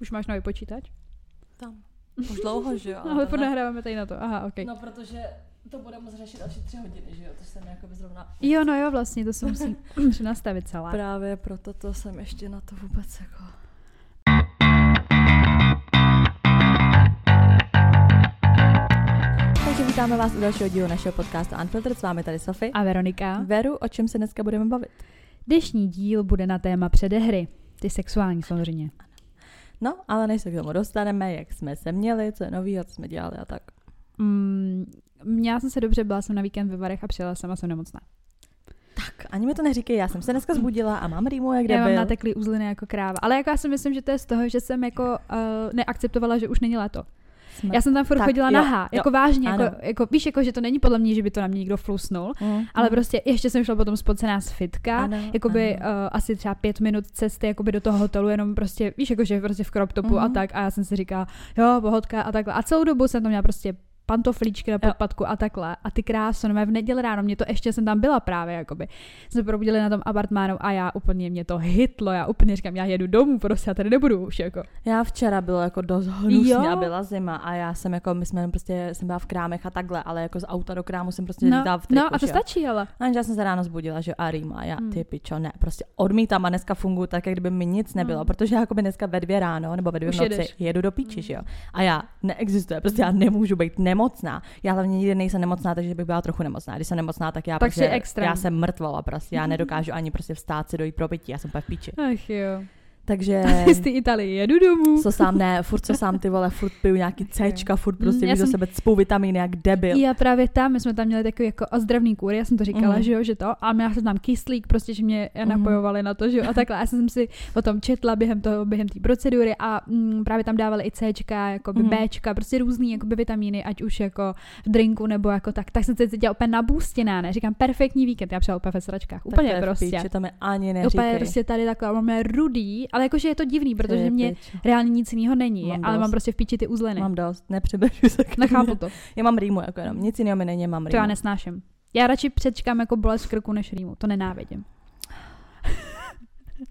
Už máš nový počítač? Tam. Už dlouho, že jo? Ale, ale furt nahráváme tady na to. Aha, ok. No, protože to budeme moc řešit asi tři hodiny, že jo? To jsem jako zrovna... Jo, no jo, vlastně, to se musí přenastavit celá. Právě proto to jsem ještě na to vůbec jako... Takže vítáme vás u dalšího dílu našeho podcastu Unfiltered. S vámi tady Sofie. A Veronika. Veru, o čem se dneska budeme bavit? Dnešní díl bude na téma předehry. Ty sexuální samozřejmě. No, ale než se k tomu dostaneme, jak jsme se měli, co je nový, co jsme dělali a tak. Mm, měla jsem se dobře, byla jsem na víkend ve Varech a přijela jsem a jsem nemocná. Tak, ani mi to neříkej, já jsem se dneska zbudila a mám rýmu, jak Já byl. mám nateklý uzliny jako kráva. Ale jako já si myslím, že to je z toho, že jsem jako uh, neakceptovala, že už není léto. Jsme... Já jsem tam furt Tak, chodila jo, nahá, jo, jako vážně, ano. jako, jako, víš, jako, že to není podle mě, že by to na mě někdo flusnul, Mm, ale mm. prostě ještě jsem šla potom spocená z fitka, Ano, jakoby ano. uh, asi třeba pět minut cesty jakoby do toho hotelu, jenom prostě, víš, jako, že prostě v crop topu a Mhm. tak a já jsem si říkala, jo, pohodka a takhle. A celou dobu jsem tam měla prostě pantoflíčky na podpadku a takhle. A ty krásno, no v neděli ráno, mě to ještě jsem tam byla právě, jakoby. Jsme probudili na tom apartmánu a já úplně, mě to hitlo, já úplně říkám, já jedu domů, prostě já tady nebudu už, jako. Já včera bylo jako dost hnusně a byla zima a já jsem jako, my jsme prostě, jsem byla v krámech a takhle, ale jako z auta do krámu jsem prostě No, v triku, no a to že stačí, ale. A já jsem se ráno zbudila, že a rýma, já, Hmm. ty pičo, ne, prostě odmítám a dneska funguji tak, jak kdyby mi nic nebylo, Hmm. protože jako by dneska ve dvě ráno nebo ve dvě Už v noci jedeš. jedu do píči, Hmm. že jo. A já neexistuje, prostě já nemůžu být nemocná. Já hlavně nikdy nejsem nemocná, takže bych byla trochu nemocná. Když jsem nemocná, tak já Tak prostě, extrém. já jsem mrtvola prostě, já nedokážu ani prostě vstát si dojít pro pití, já jsem úplně v píči. Ach jo. Takže Z té Italii jedu domů. co sám ne, furt co sám ty vole, furt piju nějaký Cčka, furt prostě Mm, já víš do jsem- sebe cpou vitamíny jak debil. Já právě tam, my jsme tam měli takový jako ozdravný kůr, já jsem to říkala, Mhm. že jo, že to, a měla jsem tam kyslík, prostě, že mě Mhm. napojovali na to, že jo, a takhle. Já jsem si o tom četla během toho, během té procedury a mm, právě tam dávali i Cčka, jako Mhm. Bčka, prostě různý jako vitamíny, ať už jako v drinku nebo jako tak. Tak jsem se cítila úplně nabůstěná, ne? Říkám, perfektní víkend, já přijela úplně ve sračkách, Tak úplně v prostě. Píči, to mi ani neříkej. Úplně prostě tady takhle, máme rudý, ale jakože je to divný, protože mě reálně nic jiného není, Mám ale dost. mám prostě v píči ty uzliny. Mám dost, nepřeberu se. Nechápu to. Já mám rýmu, jako jenom, nic jiného mi není, mám To já rýmu. nesnáším. Já radši přečkám jako bolest v krku než rýmu. To nenávidím.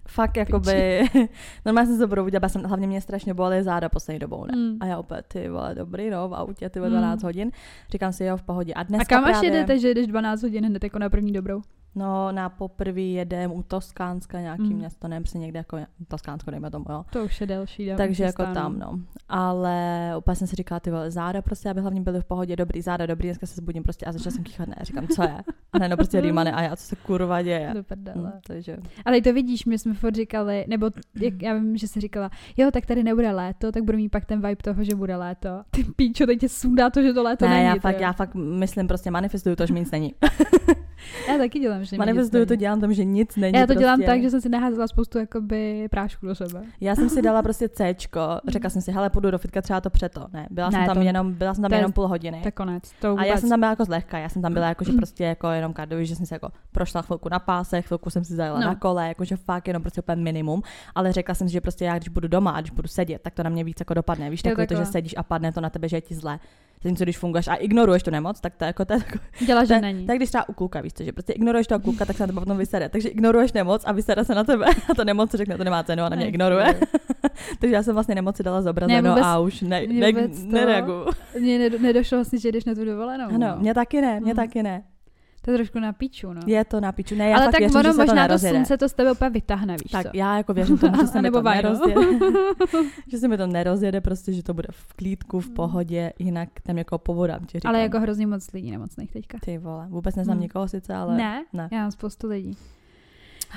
Fakt, jakoby, normálně jsem se probudila, já jsem, hlavně mě strašně bolely záda poslední dobou, ne? Mm. A já opět, ty vole, dobrý, no, v autě, ty vole, Mm. 12 hodin. Říkám si, jo, v pohodě. A A dneska kam až právě, jedete, že jdeš 12 hodin hned jako na první dobrou? No, na poprvý jedem u Toskánska nějaký Mm. město, nevím, prostě někde jako Toskánsko, dejme tomu, jo. To už je delší. dám- Takže jako cesta, tam, no. Ale úplně jsem si říkala, ty vole, záda prostě, aby hlavně byly v pohodě, dobrý, záda, dobrý, dneska se zbudím prostě a začala jsem kýchat, ne, říkám, co je? A ne, no prostě rýmane a já, co se kurva děje? Do prdele. Hm, takže, Ale to vidíš, my jsme furt říkali, nebo jak, já vím, že jsi říkala, jo, tak tady nebude léto, tak budu mít pak ten vibe toho, že bude léto. Ty píčo, teď tě sundá to, že to léto ne, není. já ty fakt, jo. já fakt myslím, prostě manifestuju to, že mi nic není. já taky dělám, že manifestuju to, dělám tam, že nic není. Já to dělám prostě. tak, že jsem si naházela spoustu jakoby prášku do sebe. Já jsem si dala prostě Cčko, řekla jsem si, hele, půjdu do fitka třeba to přeto. Ne, byla Ne, jsem tam to- jenom, byla jsem tam jenom půl hodiny. Tak konec. To A vůbec... já jsem tam byla jako zlehka, já jsem tam byla jako, že prostě jako jenom kardio, že jsem si jako prošla chvilku na páse, chvilku jsem si zajela No. na kole, jakože fakt jenom prostě úplně minimum, ale řekla jsem si, že prostě já, když budu doma a když budu sedět, tak to na mě víc jako dopadne. Víš, takový to, že sedíš a padne to na tebe, že je ti zle. Zatímco když funguješ a ignoruješ tu nemoc, tak to je jako to je jako, Dělá, že to, není. tak když třeba u kluka, víš co, že prostě ignoruješ toho kluka, tak se na tebe potom vysere. Takže ignoruješ nemoc a vysere se na tebe. A ta nemoc řekne, to nemá cenu a na mě Ach, ignoruje. Takže já jsem vlastně nemoci dala zobrazeno vůbec- a už ne, ne, to- nereaguju. Mně nedo- nedošlo vlastně, že jdeš na tu dovolenou. Ano, no. mě taky ne, mě Mm. taky ne. To je trošku na piču, no. Je to na piču. Ne, já Ale fakt tak věřím, ono že se to možná to nerozjede. slunce to z tebe úplně vytáhne, víš tak co? já jako věřím tomu, že se mi Nebo to nerozjede. že se mi to nerozjede, prostě, že to bude v klídku, v pohodě, jinak tam jako povodám ti říkám. Ale jako hrozně moc lidí nemocných teďka. Ty vole, vůbec neznám Hmm. nikoho sice, ale... Ne? ne. Já mám spoustu lidí.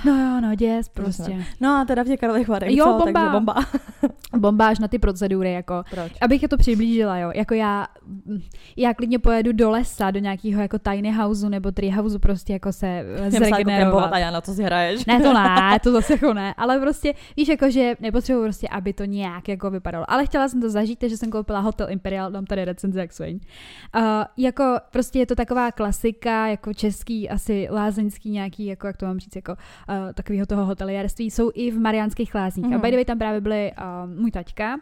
No jo, no děs prostě. No a teda v těch Karlových Varech, Jo, co? bomba. Takže bomba. Bombáž na ty procedury, jako. Proč? Abych je to přiblížila, jo. Jako já, já klidně pojedu do lesa, do nějakého jako tiny houseu nebo tree houseu, prostě jako se jako zregenerovat. a já na to si hraješ. Ne, to ne, to zase jako ne, ale prostě, víš, jako, že nepotřebuji prostě, aby to nějak jako vypadalo. Ale chtěla jsem to zažít, takže jsem koupila Hotel Imperial, dám tady recenzi, jak. Uh, jako prostě je to taková klasika, jako český, asi lázeňský nějaký, jako jak to mám říct, jako uh, takového toho hotelierství, jsou i v Mariánských lázních. Mm-hmm. A Mhm. by the way, tam právě byly uh, můj taťka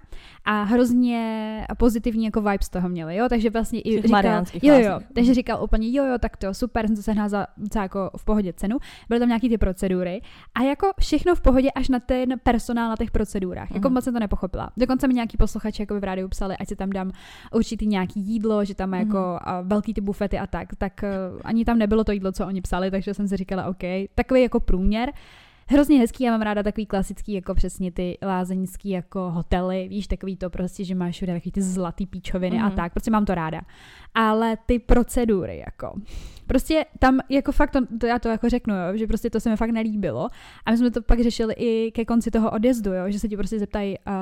a hrozně pozitivní jako vibes z toho měli, jo, takže vlastně i říkal, mariánských jo, jo, lázních. takže říkal úplně, jo, jo, tak to super, jsem to sehnal za docela jako v pohodě cenu, byly tam nějaký ty procedury a jako všechno v pohodě až na ten personál na těch procedurách, jako Mhm. moc jsem to nepochopila. Dokonce mi nějaký posluchači jako v rádiu psali, ať si tam dám určitý nějaký jídlo, že tam má jako a velký ty bufety a tak, tak eh, ani tam nebylo to jídlo, co oni psali, takže jsem si říkala, OK, takový jako průměr. Hrozně hezký, já mám ráda takový klasický, jako přesně ty lázeňský jako hotely, víš, takový to prostě, že máš všude takový ty zlatý píčoviny mm-hmm. a Mhm. tak, prostě mám to ráda. Ale ty procedury, jako, prostě tam jako fakt, to, to já to jako řeknu, jo, že prostě to se mi fakt nelíbilo a my jsme to pak řešili i ke konci toho odjezdu, jo, že se ti prostě zeptají, uh,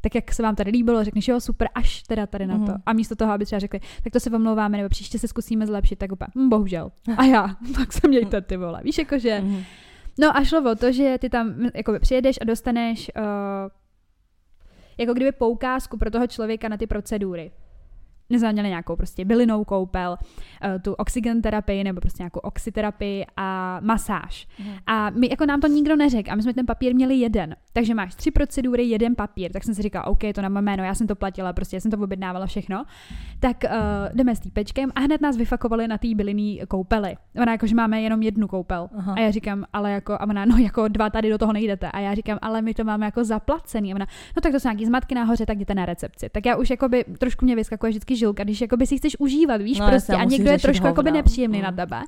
tak jak se vám tady líbilo, řekneš, jo, super, až teda tady na to. Mhm. A místo toho, aby třeba řekli, tak to se omlouváme, nebo příště se zkusíme zlepšit, tak úplně, hm, bohužel. A já, tak se mějte ty vole. Víš, jakože, Mhm. No a šlo o to, že ty tam jakoby přijedeš a dostaneš uh, jako kdyby poukázku pro toho člověka na ty procedury. My jsme měli nějakou prostě bylinou koupel, uh, tu oxygen terapii nebo prostě nějakou oxyterapii a masáž. Mhm. A my, jako nám to nikdo neřekl a my jsme ten papír měli jeden. Takže máš tři procedury, jeden papír. Tak jsem si říkala, OK, to na mé jméno, já jsem to platila, prostě já jsem to objednávala všechno. Tak uh, jdeme s týpečkem a hned nás vyfakovali na té bylinný koupeli. Ona jako, že máme jenom jednu koupel. Aha. A já říkám, ale jako, a ona, no jako dva tady do toho nejdete. A já říkám, ale my to máme jako zaplacený. A ona, no tak to jsou nějaký zmatky nahoře, tak jděte na recepci. Tak já už jakoby trošku mě vyskakuje vždycky žilka, když jakoby si chceš užívat, víš, No, prostě. A někdo je trošku jakoby hovna. nepříjemný Mm. na tebe.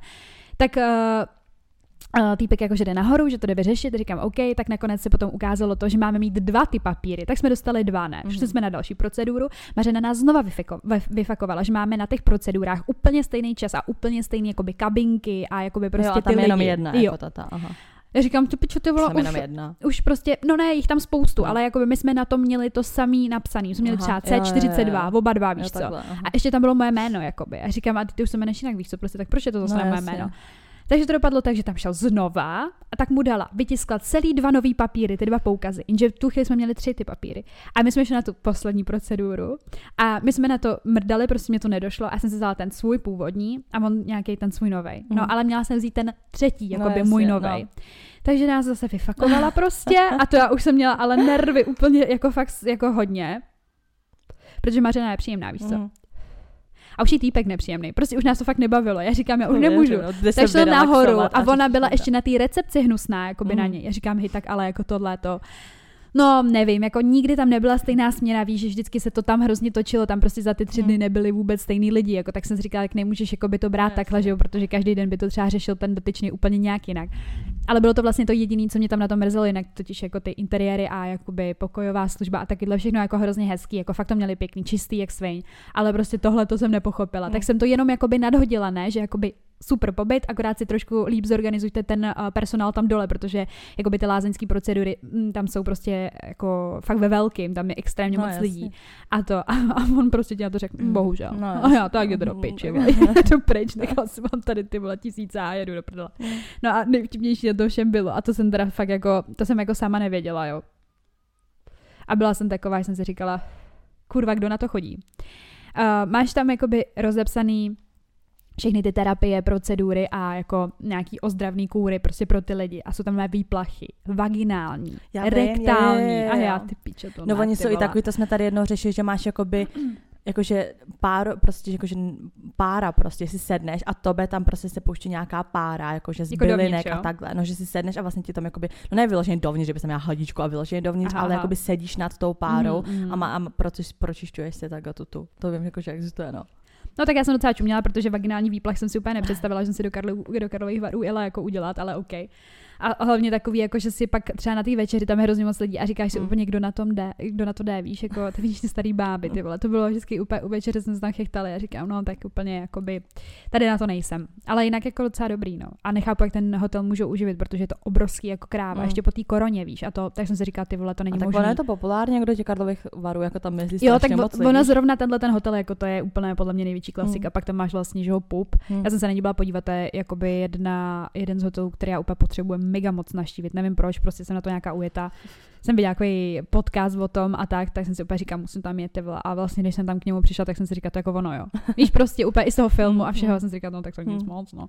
Tak uh, týpek jakože jde nahoru, že to jde vyřešit, říkám OK, tak nakonec se potom ukázalo to, že máme mít dva ty papíry, tak jsme dostali dva, ne? Mhm. Šli jsme na další proceduru, Mařena nás znova vyfiko, vyf- vyfakovala, že máme na těch procedurách úplně stejný čas a úplně stejný jakoby kabinky a jakoby prostě jo, a tam ty je jenom lidi. jedna, jo. jako tata. Aha. Já říkám, ty pičo, ty vole, už, jenom jedna. už prostě, no ne, jich tam spoustu, No. ale jakoby my jsme na tom měli to samý napsaný, jsme měli Aha, třeba jo, jo, C42, jo. oba dva, víš Jo, co. takhle, aha. A ještě tam bylo moje jméno, jakoby. A říkám, a ty, ty už se jmenuješ jinak, víš co, prostě, tak proč je to zase No, na moje jméno? Takže to dopadlo tak, že tam šel znova a tak mu dala, vytiskla celý dva nový papíry, ty dva poukazy. Jenže v tu chvíli jsme měli tři ty papíry. A my jsme šli na tu poslední proceduru a my jsme na to mrdali, prostě mě to nedošlo a já jsem si vzala ten svůj původní a on nějaký ten svůj novej. No Mhm. ale měla jsem vzít ten třetí, No, jakoby jasně, můj no. novej. Takže nás zase vyfakovala prostě a to já už jsem měla ale nervy úplně jako fakt jako hodně. Protože Mařena je příjemná, víš co? Mhm. A už je týpek nepříjemný. Prostě už nás to fakt nebavilo. Já říkám, já už nemůžu. Tak šla vyrelaxovat nahoru a ona byla ještě na té recepci hnusná, jako by na Mhm. něj. Já říkám, hej, tak ale jako tohle to. No, nevím, jako nikdy tam nebyla stejná směna, víš, že vždycky se to tam hrozně točilo, tam prostě za ty tři Mhm. dny nebyli vůbec stejný lidi, jako tak jsem si říkala, jak nemůžeš jako by to brát No, takhle, že jo, protože každý den by to třeba řešil ten dotyčný úplně nějak jinak. Ale bylo to vlastně to jediné, co mě tam na tom mrzelo, jinak totiž jako ty interiéry a jakoby pokojová služba a takyhle všechno jako hrozně hezký, jako fakt to měli pěkný, čistý jak sviň, ale prostě tohle to jsem nepochopila. Hmm. Tak jsem to jenom jakoby nadhodila, ne, že jakoby super pobyt, akorát si trošku líp zorganizujte ten uh, personál tam dole, protože jakoby ty lázeňské procedury mm, tam jsou prostě jako fakt ve velkým, tam je extrémně No, moc jasně. lidí. A to, a, a on prostě ti na to řekl, Mm. bohužel. No, a já, tak jdu do Mm. piči, vole. jdu pryč, nechal si mám tady ty vole tisíce a jedu do prdele. Mm. No a nejvtipnější to všem bylo, a to jsem teda fakt jako, to jsem jako sama nevěděla, jo. A byla jsem taková, že jsem si říkala, kurva, kdo na to chodí. Uh, máš tam jakoby rozepsaný všechny ty terapie, procedury a jako nějaký ozdravný kůry prostě pro ty lidi. A jsou tam výplachy, vaginální, Já vím, rektální. jo, jo, A jo. já ty piče to No oni jsou i takový, to jsme tady jednou řešili, že máš jakoby jakože pár, prostě jakože pára prostě si sedneš a tobe tam prostě se pouští nějaká pára, jakože z Jako bylinek dovnitř, jo? a takhle, no že si sedneš a vlastně ti tam jakoby, no ne vyloženě dovnitř, že bys tam měla hadičku a vyloženě dovnitř, Aha, ale aha. jakoby sedíš nad tou párou Mm, mm. a, má, a proč, pročišťuješ si takhle tu, tu, to vím, jakože existuje, no. No tak já jsem docela čuměla, protože vaginální výplach jsem si úplně nepředstavila, že jsem si do, Karlu, do Karlových varů jela jako udělat, ale OK. A hlavně takový, jako že si pak třeba na té večeři tam je hrozně moc lidí a říkáš si Mm. úplně, kdo na tom jde, kdo na to jde, víš, jako ty vidíš ty starý báby, ty vole, to bylo vždycky úplně u večeře jsme se tam chechtali a říkám, no tak úplně jakoby, tady na to nejsem. Ale jinak jako docela dobrý, no. A nechápu, jak ten hotel můžou uživit, protože je to obrovský jako kráva, Mm. ještě po té koroně, víš, a to, tak jsem si říkala, ty vole, to není A tak možný. ono je to populárně, kdo těch Karlových varů, jako tam myslí Jo, tak moc ono zrovna tenhle ten hotel, jako to je úplně podle mě největší klasika. Hmm. Pak tam máš vlastně, že ho pup. Hm. Já jsem se na ní byla podívat, to je jakoby jedna, jeden z hotelů, který já úplně potřebuji mega moc naštívit. Nevím proč, prostě jsem na to nějaká ujeta. Jsem viděla nějaký podcast o tom a tak, tak jsem si úplně říkala, musím tam jet, ty vole. A vlastně, když jsem tam k němu přišla, tak jsem si říkala, to jako ono, jo. Víš, prostě úplně i z toho filmu a všeho Hmm. jsem si říkala, no tak to nic Hmm. moc, no.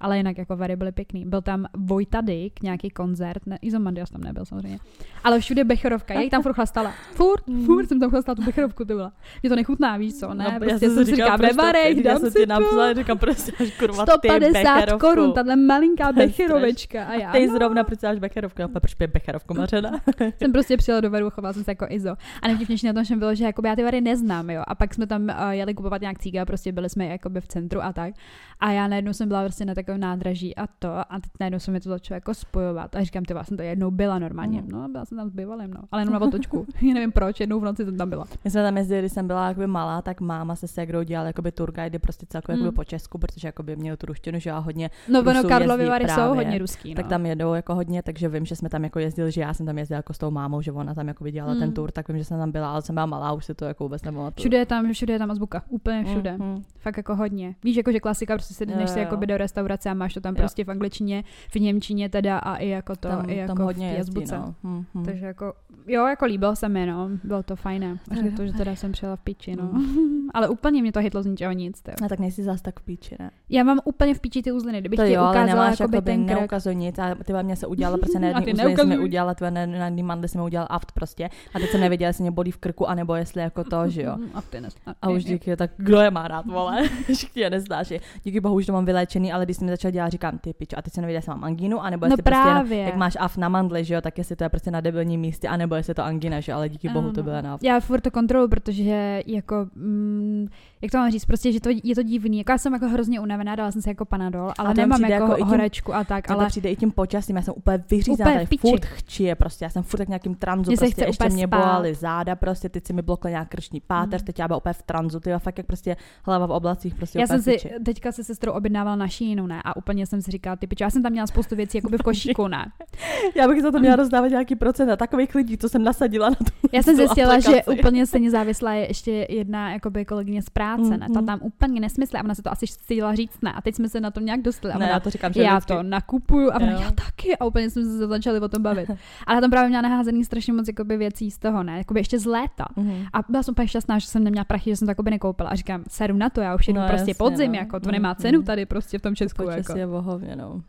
Ale jinak jako Vary byly pěkný. Byl tam Vojta Dyk, nějaký koncert, ne, Izomandias tam nebyl samozřejmě. Ale všude Becherovka, já ji tam furt chlastala. Furt, furt jsem tam chlastala tu Becherovku, ty byla. Mě to nechutná, víš co, ne? já prostě jsem jsem si říkala, to nevarej, teď? dám Já jsem si to. napsala, říkám, prostě až kurva ty 150 Becherovku. korun, tahle malinká Becherovečka. A já, Ty no. zrovna proč máš Becherovku, no, proč je Becherovku mařena? jsem prostě přijela do Varu, chovala jsem se jako Izo. A nejvtipnější na tom všem bylo, že jakoby já ty Vary neznám, jo. A pak jsme tam uh, jeli kupovat nějak cíga, prostě byli jsme jakoby v centru a tak. A já najednou jsem byla prostě na takovém nádraží a to. A teď najednou se mi to začalo jako spojovat. A říkám, ty jsem tady jednou byla normálně. Mm. No, byla jsem tam s bývalým, no. Ale jenom na otočku. Já nevím proč, jednou v noci jsem tam byla. My jsme tam jezdili, když jsem byla jakoby malá, tak máma se segrou dělala jakoby tour guide prostě celkově Mm. po Česku, protože jakoby měl tu ruštinu, že já hodně, No, ono Karlovy Vary jsou hodně ruský, no. tak tam jedou jako hodně, takže vím, že jsme tam jako jezdili, že já jsem tam jezdila jako s tou mámou, že ona tam jakoby dělala Mm. ten tour, tak vím, že jsem tam byla, ale jsem byla malá, už si to jako vůbec nepamatuju. Všude je tam, všude je tam azbuka. Úplně všude. Mm. Fakt jako hodně. Víš, jako že klasika, prostě si Jo, jdeš si jo. do restaurace a máš to tam Jo. prostě v angličtině, v němčině teda a i jako to, tam, i jako tam v hodně té jezdí, azbuce. no. Mm, mm. Takže jako, jo, jako líbilo se mi, no, bylo to fajné. Až Tak to, že teda jsem přijela v piči, no. Mm. ale úplně mě to hitlo z ničeho nic, tyjo. A tak nejsi zas tak v píči, ne? Já mám úplně v piči ty uzliny, kdybych to ti jo, ale ukázala nemáš jakoby jakoby ten krk. neukazuj nic a ty mě se udělala prostě na jedný uzliny jsem neukazuj. udělala, tvé na, na jedný mandli jsem mi udělal aft prostě a teď jsem nevěděla, jestli mě bolí v krku, anebo jestli jako to, že jo. A ty. A už díky, tak kdo je má rád, vole? Všichni je. Díky bohu už to mám vyléčený, ale když jsem začal dělat, říkám, ty pičo, a teď jsem nevěděla, jestli mám angínu, anebo No jestli prostě, právě. jak máš af na mandli, že jo, tak jestli to je prostě na debilním místě, anebo jestli je to angina, že jo, ale díky bohu to Ano. bylo na Já furt to kontrolu, protože jako, mm, jak to mám říct, prostě, že to, je to divný. Jako já jsem jako hrozně unavená, dala jsem si jako panadol, ale mi nemám jako, jako tím- horečku a tak, Ale to přijde i tím počasím, já jsem úplně vyřízená, Úplně tady furt chčije prostě, já jsem furt tak nějakým tranzu, Mně se prostě chce ještě úplně mě bolely záda, prostě teď si mi blokl nějak krční páteř, Mm. teď já byla úplně v tranzu, ty fakt jak prostě hlava v oblacích, prostě já jsem si teďka se sestrou objednávala na šínu, ne? A úplně jsem si říkala, ty pičo, já jsem tam měla spoustu věcí jakoby v košíku, ne? Já bych za to měla rozdávat nějaký procent a takových lidí, co jsem nasadila na tu Já jsem zjistila, že úplně stejně závislá je ještě jedna jakoby kolegyně z práce, ne? Ta Mhm. tam úplně nesmysl a ona se to asi chtěla říct, ne? A teď jsme se na tom nějak dostali. A Ne, ona, já to říkám, že já vždycky. to nakupuju a ona, Jo. já taky a úplně jsme se začali o tom bavit. Ale tam právě měla naházený strašně moc jakoby věcí z toho, ne? Jakoby ještě z léta. Mhm. A byla jsem úplně šťastná, že jsem neměla prachy, že jsem to jakoby nekoupila. A říkám, seru na to, já už jedu No, prostě jasně, podzim, no. jako to Mm, nemá cenu mm. tady prostě v tom Česku. Počasí Jako. je vohově, no.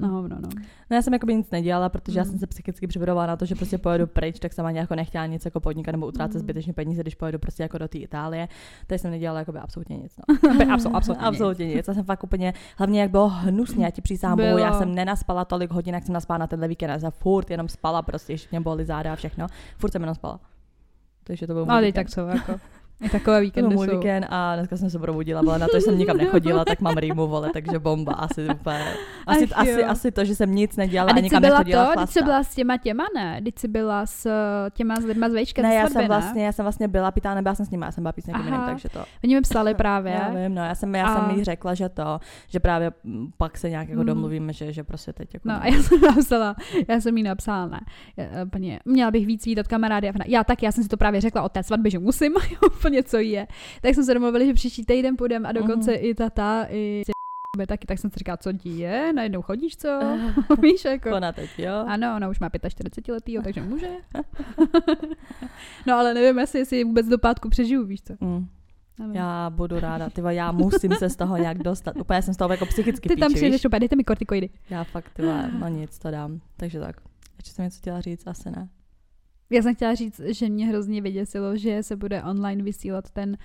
No, no, no. No já jsem jakoby nic nedělala, protože já Mm. jsem se psychicky připravovala na to, že prostě pojedu pryč, tak jsem ani jako nechtěla nic jako podnikat nebo utrácet Mm. zbytečně peníze, když pojedu prostě jako do té Itálie. Tady jsem nedělala jakoby absolutně nic. No. Absol, absolutně. absolutně nic. Já jsem fakt úplně, hlavně jak bylo hnusně, já ti přísahám bohu, Bylo. já jsem nenaspala tolik hodin, jak jsem naspala na tenhle víkend, já jsem furt jenom spala, prostě, že mě boli záda a všechno. Furt jsem jenom spala. Takže to byl můj Ale tak jsou, jako. I takové To byl víkendy můj jsou. víkend a dneska jsem se probudila, ale na to, že jsem nikam nechodila, tak mám rýmu, vole, takže bomba, asi úplně. Asi, Ach asi, jo. asi to, že jsem nic nedělala A a, nikam byla nechodila to, teď jsi byla s těma těma, ne? Teď jsi byla s eh, těma s lidma z vejška Ne, já svatby, jsem ne? vlastně, já jsem vlastně byla pitá, nebyla jsem s nimi, já jsem byla pít s někým jiným, takže to. Oni mi psali právě. Já vím, no, já jsem, já A- jsem jí řekla, že to, že právě mm, pak se nějak jako Hmm. domluvíme, že, že prostě teď jako... No a já jsem napsala, já jsem jí napsala, ne, Já, úplně, měla bych víc výdat kamarády já tak, já jsem si to právě řekla o té svatbě, že musím, úplně co je. Tak jsme se domluvili, že příští týden půjdeme a dokonce Mhm. i tata, i taky, tak jsem si říkala, co ti je, najednou chodíš, co? Víš, jako. Ona teď, jo. Ano, ona už má 45 letýho, takže může. no ale nevím, jestli, jestli vůbec do pátku přežiju, víš co. Mm. Nevím. Já budu ráda, ty já musím se z toho nějak dostat. Úplně jsem z toho jako psychicky Ty tam píči, přijdeš, víš? úplně, dejte mi kortikoidy. Já fakt, ty vole, no nic, to dám. Takže tak. Ještě jsem něco chtěla říct, asi ne. Já jsem chtěla říct, že mě hrozně vyděsilo, že se bude online vysílat ten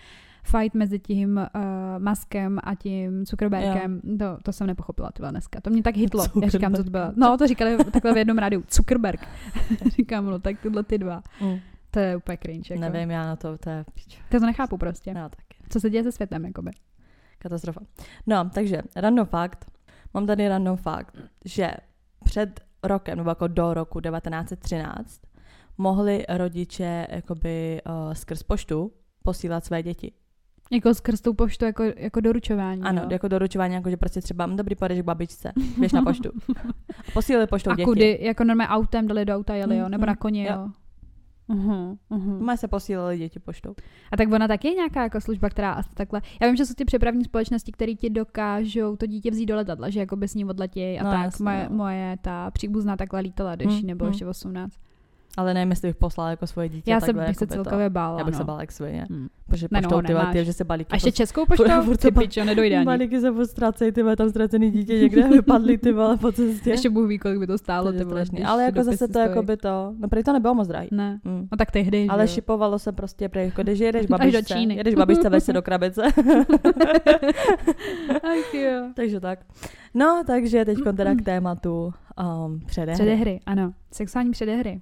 fight mezi tím uh, Maskem a tím Zuckerbergem. To, to jsem nepochopila tyhle dneska. To mě tak hitlo. Já říkám, co to bylo. No, to říkali takhle v jednom rádiu. Zuckerberg. říkám, no tak tyhle ty dva. Mm. To je úplně cringe. Jako. Nevím, já na to, to je. To to nechápu prostě. No, taky. Co se děje se světem, jakoby. Katastrofa. No, takže random fakt. Mám tady random fakt, že před rokem, nebo jako do roku 1913, mohli rodiče jakoby uh, skrz poštu posílat své děti. Jako skrz tou poštu, jako, jako doručování. Ano, jo. jako doručování, jako že prostě třeba, "Hm, dobrý, pojedeš k babičce, běž na poštu. A posílali poštou A děti. kudy? Jako normálně autem dali do auta, jeli, jo? Mm, Nebo mm, na koni, jo. jo? Uhum, uhum. Má se posílali děti poštou. A tak ona taky je nějaká jako služba, která asi takhle. Já vím, že jsou ty přepravní společnosti, které ti dokážou to dítě vzít do letadla, že jako by s ním odletí a No, tak. jasně, moje, no. moje ta příbuzná takhle lítala, když Hmm, nebylo hmm. ještě 18. Ale nevím, jestli bych poslala jako svoje dítě. Já se takhle, bych se jakoby to. celkově bála. Já bych no. se bála jak svině. Hmm. Protože Ne, no, poštou ty, nemáš. ty, že se balíky A ještě furt- českou poštou? Ty pičo, nedojde ani. Balíky se furt ty tam ztracený dítě někde vypadly, ty vole, po cestě. Ještě Bůh ví, kolik by to stálo. Ty vole, Ale jako zase to jako by to, no prý to nebylo moc drahý. Ne. Mm. No tak tehdy, Ale šipovalo se prostě, prý, jako když jedeš babičce, Číny. jedeš babičce, veš se do krabice. Takže tak. No, takže teď teda k tématu um, předehry. Předehry, ano. Sexuální předehry.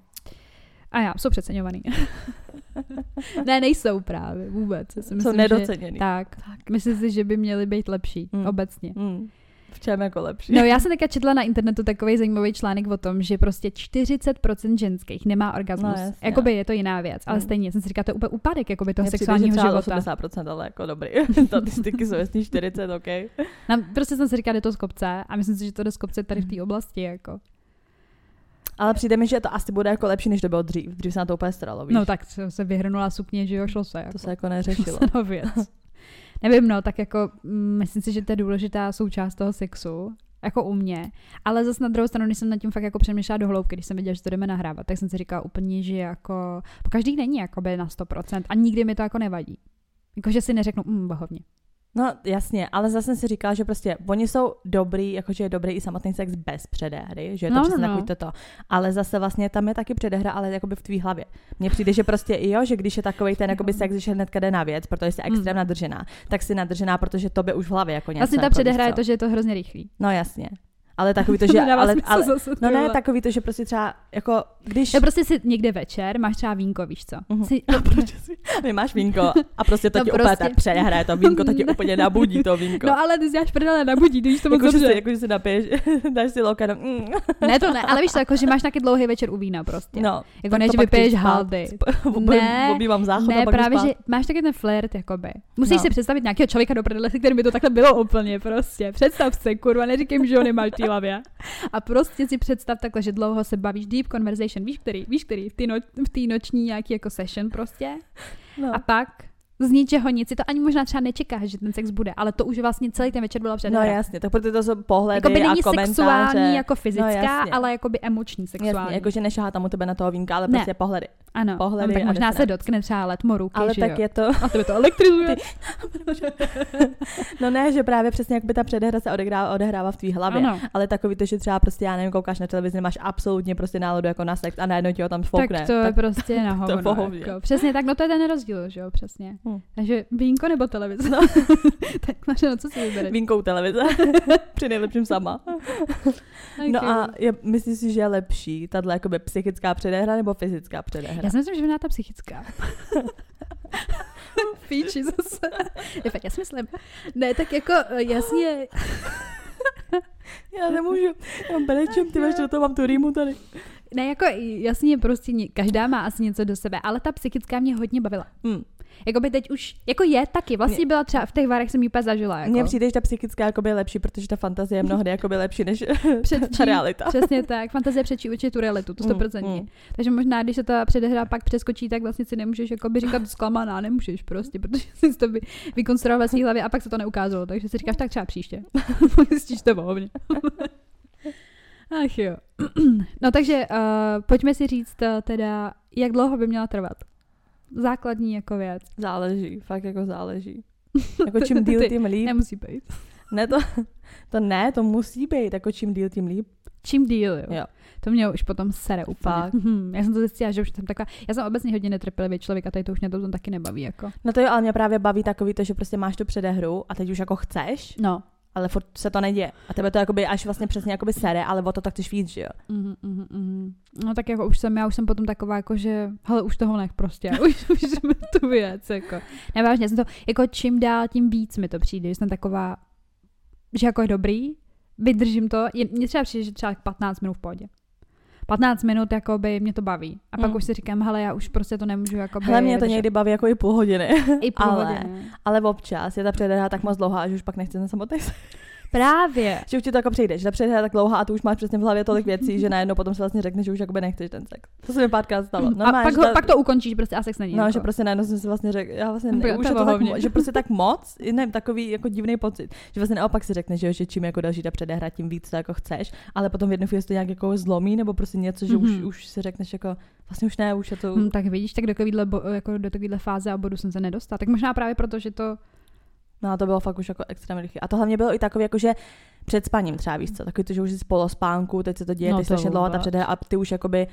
A já, jsou přeceňovaný. ne, nejsou právě, vůbec. Já si Jsou myslím, nedoceněný. Že, tak. Myslím si, že by měly být lepší, Mm. obecně. Mm. V čem jako lepší? No já jsem teďka četla na internetu takový zajímavý článek o tom, že prostě 40% ženských nemá orgasmus. No, jasně. Jakoby je to jiná věc, ale Mm. stejně jsem si říkala, to je úplně úpadek jakoby toho přijde, sexuálního třeba života. 80%, ale jako dobrý. Statistiky jsou jasný 40, OK. Nám, prostě jsem si říkala, jde to z kopce a myslím si, že to jde z kopce tady v té oblasti. Jako. Ale přijde mi, že to asi bude jako lepší, než to bylo dřív. Dřív se na to úplně staralo, víš? No tak se vyhrnula sukně, že jo, šlo se. Jako. To se jako neřešilo. se na věc. Nevím, no, tak jako mm, myslím si, že to je důležitá součást toho sexu, jako u mě. Ale zase na druhou stranu, když jsem nad tím fakt jako přemýšlela do hloubky, když jsem viděla, že to jdeme nahrávat, tak jsem si říkala úplně, že jako, po každý není jakoby na 100% a nikdy mi to jako nevadí. Jakože si neřeknu, mm, bohovně. No jasně, ale zase jsem si říkala, že prostě oni jsou dobrý, jakože je dobrý i samotný sex bez předehry, že je to No, no, přesně no. takový toto. Ale zase vlastně tam je taky předehra, ale jakoby v tvý hlavě. Mně přijde, že prostě i jo, že když je takový ten jakoby sex, že hnedka jde na věc, protože jsi Mm. extrém nadržená, tak si nadržená, protože tobě už v hlavě jako něco. Vlastně ta jako, předehra je to, že je to hrozně rychlý. No jasně. Ale takový to, že... Ale, ale, no ne, takový to, že prostě třeba, jako, když... To prostě si někde večer máš třeba vínko, víš co? Mhm. Si, A protože si, ty máš vínko a prostě to No ti úplně prostě- ta předehra, to vínko, to ti úplně nabudí to vínko. no ale ty si dáš prdele na budí, když to moc jako, že si, dobře. jako, že si napiješ, dáš si loka, no, mm. Ne, to ne, ale víš to, jako, že máš taky dlouhý večer u vína prostě. no. jako to pak vypiješ haldy. Ne, Obývám záchod a Ne, právě, že máš taky ten flirt, jakoby. Musíš No. si představit nějakého člověka do prdele, se kterým by to takhle bylo úplně, prostě. Představ se, kurva, neříkej, že ho nemáš hlavě. A prostě si představ takhle, že dlouho se bavíš, deep conversation, víš který, víš který, v té no, v té noční nějaký jako session prostě. No. A pak z ničeho nic, si to ani možná třeba nečekáš, že ten sex bude, ale to už vlastně celý ten večer bylo před No jasně, tak protože to jsou pohledy Jakoby a není komentáře. sexuální jako fyzická, jasně. ale jakoby emoční sexuální. Jasně, jakože nešahá tam u tebe na toho vínka, ale Ne. prostě pohledy. ano, pohledy no, tak a možná se dotkne třeba letmo ruky, Ale že tak jo? je to, A tebe to elektrizuje. no ne, že právě přesně jak by ta předehra se odehrává, odehrává v tvý hlavě. Ano. Ale takový to, že třeba prostě, já nevím, koukáš na televizi, nemáš absolutně prostě náladu jako na sex a najednou ti ho tam foukne. Tak to je prostě na to je hovno. jako. Přesně tak, no to je ten rozdíl, že jo, přesně. Hm. Takže vínko nebo televize? No. tak máš, no co si vybereš? Vínkou televize. Při nejlepším sama. No a je, myslíš si, že je lepší tato jakoby psychická předehra nebo fyzická předehra? Já si myslím, že ta psychická. Píči zase. Je fakt, já si myslím. Ne, tak jako eh, jasně, Já nemůžu, já brečím, ty máš do toho, mám tu rýmu tady. ne, jako jasně prostě každá má asi něco do sebe, ale ta psychická mě hodně bavila. Hm. Jakoby teď už, jako je taky, vlastně byla třeba v těch varech jsem ji úplně zažila. Jako. Mně přijde, že ta psychická jakoby je lepší, protože ta fantazie je mnohdy jakoby lepší než Předčí, ta realita. Přesně tak, fantazie přečí určitě tu realitu, to Mm, 100%. mm. Takže možná, když se ta předehra pak přeskočí, tak vlastně si nemůžeš jakoby říkat zklamaná, nemůžeš prostě, protože jsi to vy, vykonstruoval ve hlavě a pak se to neukázalo, takže si říkáš, tak třeba příště. Zjistíš to bohovně. Ach jo. no takže uh, pojďme si říct uh, teda, jak dlouho by měla trvat. Základní jako věc. Záleží, fakt jako záleží. Jako čím díl, tím líp. Nemusí být. Ne to, to ne, to musí být, jako čím díl, tím líp. Čím díl, jo. Jo. To mě už potom sere úplně. Fakt. Mhm, Já jsem to zjistila, že už jsem taková, já jsem obecně hodně netrpělivý člověk a tady to už mě to taky nebaví. Jako. No to jo, ale mě právě baví takový to, že prostě máš tu předehru a teď už jako chceš, No. Ale furt se to neděje. A tebe to jakoby až vlastně přesně jakoby sere, ale o to tak chceš víc, že jo? Mhm, mhm, mhm. No tak jako už jsem, já už jsem potom taková jako, že hele, už toho nech prostě, už, už jsme tu věc, jako. Nevážně, jsem to, jako čím dál, tím víc mi to přijde, že jsem taková, že jako je dobrý, vydržím to, je, mně třeba přijde, že třeba 15 minut v pohodě. 15 minut, jako by mě to baví. A pak Mm. už si říkám, hele, já už prostě to nemůžu, jako Hele, mě to někdy baví jako i půl hodiny. I půl ale- hodiny. Ale občas je ta předehra tak moc dlouhá, že už pak nechci na samotný. Právě. Že už ti to jako přijde, že je tak dlouhá a ty už máš přesně v hlavě tolik věcí, že najednou potom si vlastně řekneš, že už jakoby nechceš ten sex. To se mi párkrát stalo. a Normálně, pak, ho, ta- pak to ukončíš prostě a sex není. No, jako. že prostě najednou jsem si vlastně řekl, já vlastně ne, už je to tak, mo- že prostě tak moc, nevím, takový jako divný pocit, že vlastně naopak si řekneš, že, jo, že čím jako další ta předehra, tím víc to jako chceš, ale potom v jednu chvíli se to nějak jako zlomí, nebo prostě něco, že už, Mhm. už si řekneš jako, vlastně už ne, už je to, Hm, tak vidíš, tak do takovýhle, bo, jako do takovýhle fáze a bodu jsem se nedostal. Tak možná právě proto, že to... no a to bylo fakt už jako extrémně rychle. A to hlavně bylo i takový, jako že před spaním třeba víš co, takový to, že už jsi z polospánku, teď se to děje, No to strašně dlouho ta předehra a ty už jakoby,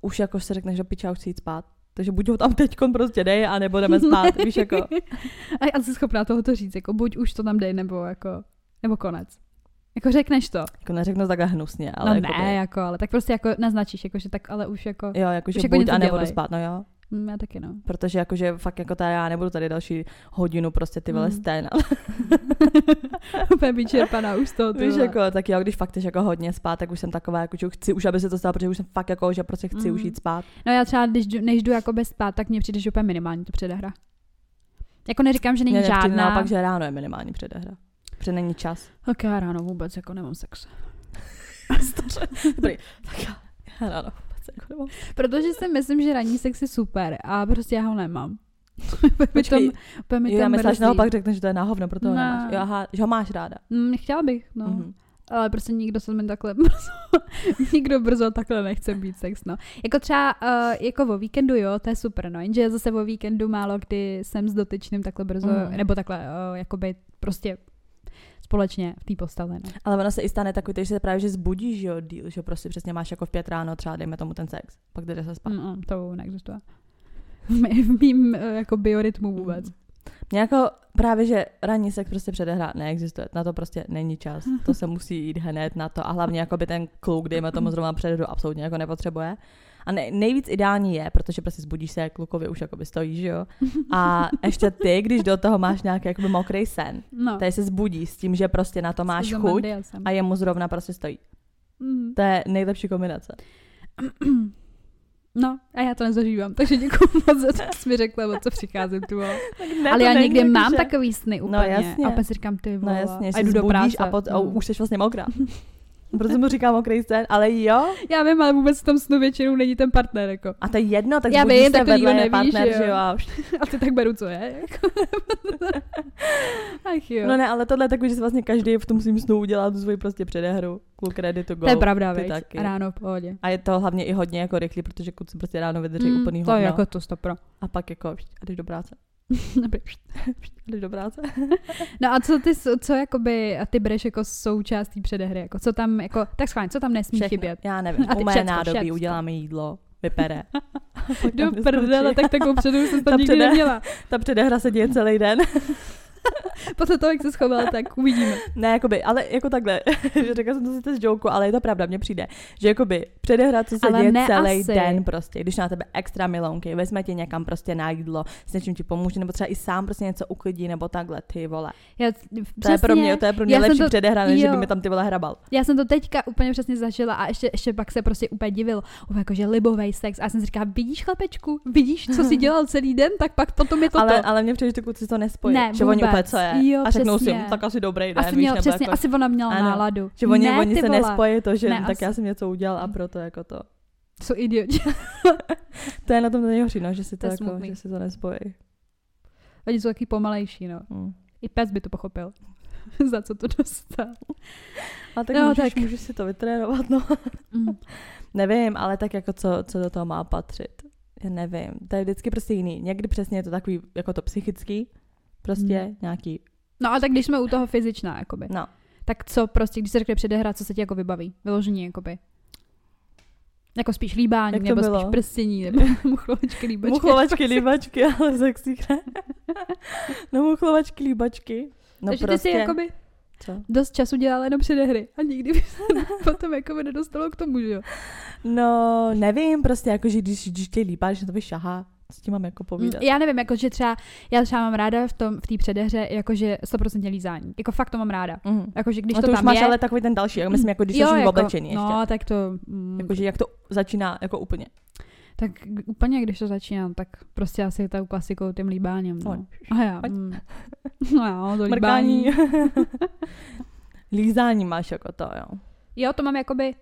už jako si řekneš, že piča, už chci jít spát. Takže buď ho tam teď prostě dej, anebo jdeme spát, víš jako. A já jsem schopná toho to říct, jako buď už to tam dej, nebo jako, nebo konec. Jako řekneš to. Jako neřeknu takhle hnusně, ale no jakoby, ne, jako, ale tak prostě jako naznačíš, jako, že tak ale už jako, Jo, jakože Už jako buď a nebo dělej. jdu spát, no jo. Hm, já taky no. Protože jakože fakt jako tady já nebudu tady další hodinu prostě ty vole Mm. stén. Úplně vyčerpaná už z toho. Víš, jako, tak jo, když fakt chceš jako hodně spát, tak už jsem taková, jako, že už chci už, aby se to stalo, protože už jsem fakt jako, že prostě chci Mm. už jít spát. No já třeba, když, než jdu jako bez spát, tak mně přijde, že úplně minimální to předehra. Jako neříkám, že není Mně nepřijde žádná. Naopak, že ráno je minimální předehra. Protože není čas. Tak já ráno vůbec jako nemám sex. Dobrý, tak já, já ráno nemám. Protože si myslím, že ranní sex je super a prostě já ho nemám. Počkej, to, úplně mi Jo, já myslím, že naopak řekneš, že to je náhovno, proto ho Ne. nemáš. Jo, aha, že ho máš ráda. Mm, chtěla bych, no. Mhm. Ale prostě nikdo se mi takhle brzo, nikdo brzo takhle nechce být sex, no. Jako třeba, uh, jako o víkendu, jo, to je super, no, jenže zase o víkendu málo kdy jsem s dotyčným takhle brzo, Mm. nebo takhle, uh, jakoby prostě společně v té postele, no. Ale ono se i stane takový, že se právě že zbudíš, že jo, díl, že prostě přesně máš jako v pět ráno třeba, dejme tomu ten sex, pak jde se spát. Mm, mm, to neexistuje. V mý- v mým uh, jako biorytmu vůbec. Mně jako právě, že ranní sex prostě předehra neexistuje, na to prostě není čas, to se musí jít hned na to a hlavně jako by ten kluk, dejme tomu zrovna předehru, absolutně jako nepotřebuje. A nej, nejvíc ideální je, protože prostě zbudíš se, klukovi už jakoby stojí, že jo. A ještě ty, když do toho máš nějaký jakoby mokrý sen, No. tady se zbudí s tím, že prostě na to máš chuť a jemu zrovna prostě stojí. Mm. To je nejlepší kombinace. No, a já to nezažívám, takže děkuji moc za to, že jsi mi řekla, o co přicházím tu. Ne, Ale já někdy jako, mám že- takový sny úplně. jasně. A opět si říkám, ty No vole, jasně, a jdu do práce. a, pot, a Mm. už jsi vlastně mokrá. Proto mu říkám mokrý sen, ale jo. Já vím, ale vůbec v tom snu většinou není ten partner, jako. A to je jedno, tak Já vím, se tak to vedle nikdo je neví, partner, že jo. že jo. A už A ty tak beru, co je. Jako. Ach jo. No ne, ale tohle je takový, že si vlastně každý v tom svým snu udělá tu svoji prostě předehru. Kluk ready to go. to je pravda, ty veď. taky. Ráno v pohodě. A je to hlavně i hodně jako rychlý, protože kluci prostě ráno vydrží Mm, úplný to hovno. je jako to stopro. A pak jako a jdeš do práce. A jdeš do práce. No a co ty, co jakoby ty bereš jako součást té předehry, jako co tam, jako, tak schválně, co tam nesmí Všechno. chybět? Já nevím, A ty u mé všecko, nádobí uděláme jídlo, vypere. A Do prdele, tak takovou předehru jsem Ta tam nikdy předehra- neměla. Ta předehra se děje celý den. Podle toho, jak se schovala, tak uvidíme. Ne, jakoby, ale jako takhle, že řekla jsem to sice z joku, ale je to pravda, mně přijde, že jakoby předehra, co se Ale děje celý asi. den prostě, když na tebe extra milounky, vezme tě někam prostě na jídlo, s něčím ti pomůže, nebo třeba i sám prostě něco uklidí, nebo takhle, ty vole. Já, To je pro mě, to je pro mě lepší to- předehra, než že by jo. mi tam ty vole hrabal. Já jsem to teďka úplně přesně zažila a ještě, ještě pak se prostě úplně divil. Úplně jako, že libovej sex. A já jsem si říkala, vidíš chlapečku, vidíš, co jsi dělal celý den, tak pak potom je to ale, to. ale mě přijde, že ty kluci to nespojí. Ne, že oni vůbec. co je. Jo, a řeknou si, přesně. "Hm, tak asi dobrý den, asi víš, měl, nebo přesně, jako, asi ona měla Ano. náladu. že oni, ne, oni se vole. nespojí to, že Ne, tak asi- já jsem něco udělal a proto jako to. Jsou idioti. To je na tom nejhorší, no, že si to, To jako, smutný. že si to nespojí. Oni jsou taky pomalejší, no. Hm. I pes by to pochopil. Za co to dostal. A tak, No, můžeš, tak. můžeš si to vytrénovat, no. Mm. Nevím, ale tak jako co, co do toho má patřit. Já nevím. To je vždycky prostě jiný. Někdy přesně je to takový, jako to psychický, prostě Hmm. nějaký, No a tak když jsme u toho fyzičná, jakoby. no. Tak co prostě, když se řekne předehra, co se ti jako vybaví? Vyložení, jakoby. Jako spíš líbání, nebo bylo? spíš prstění, nebo muchlovačky, líbačky. Muchlovačky, líbačky, ale sexy. ne? no muchlovačky, líbačky. No Takže prostě, ty jsi jakoby co? dost času dělala jenom předehry a nikdy by se potom jakoby nedostalo k tomu, že jo? No, nevím, prostě jako, že když, když tě líbáš, že to vyšahá, co ti mám jako povídat. Já nevím, jako že třeba, já třeba mám ráda v tom, v té předehře, jakože 100% lízání. Jako fakt to mám ráda. Mhm. Jakože když no to, to, už tam máš je, ale takový ten další, jako myslím, jako když jsi v jako, oblečení ještě. No, tak to, mm, Jakože jak to začíná jako úplně. tak úplně, když to začínám, tak prostě asi tou klasikou tím líbáním. No. A já, mm. no jo, to líbání. Lízání máš jako to, jo. Jo, to mám jakoby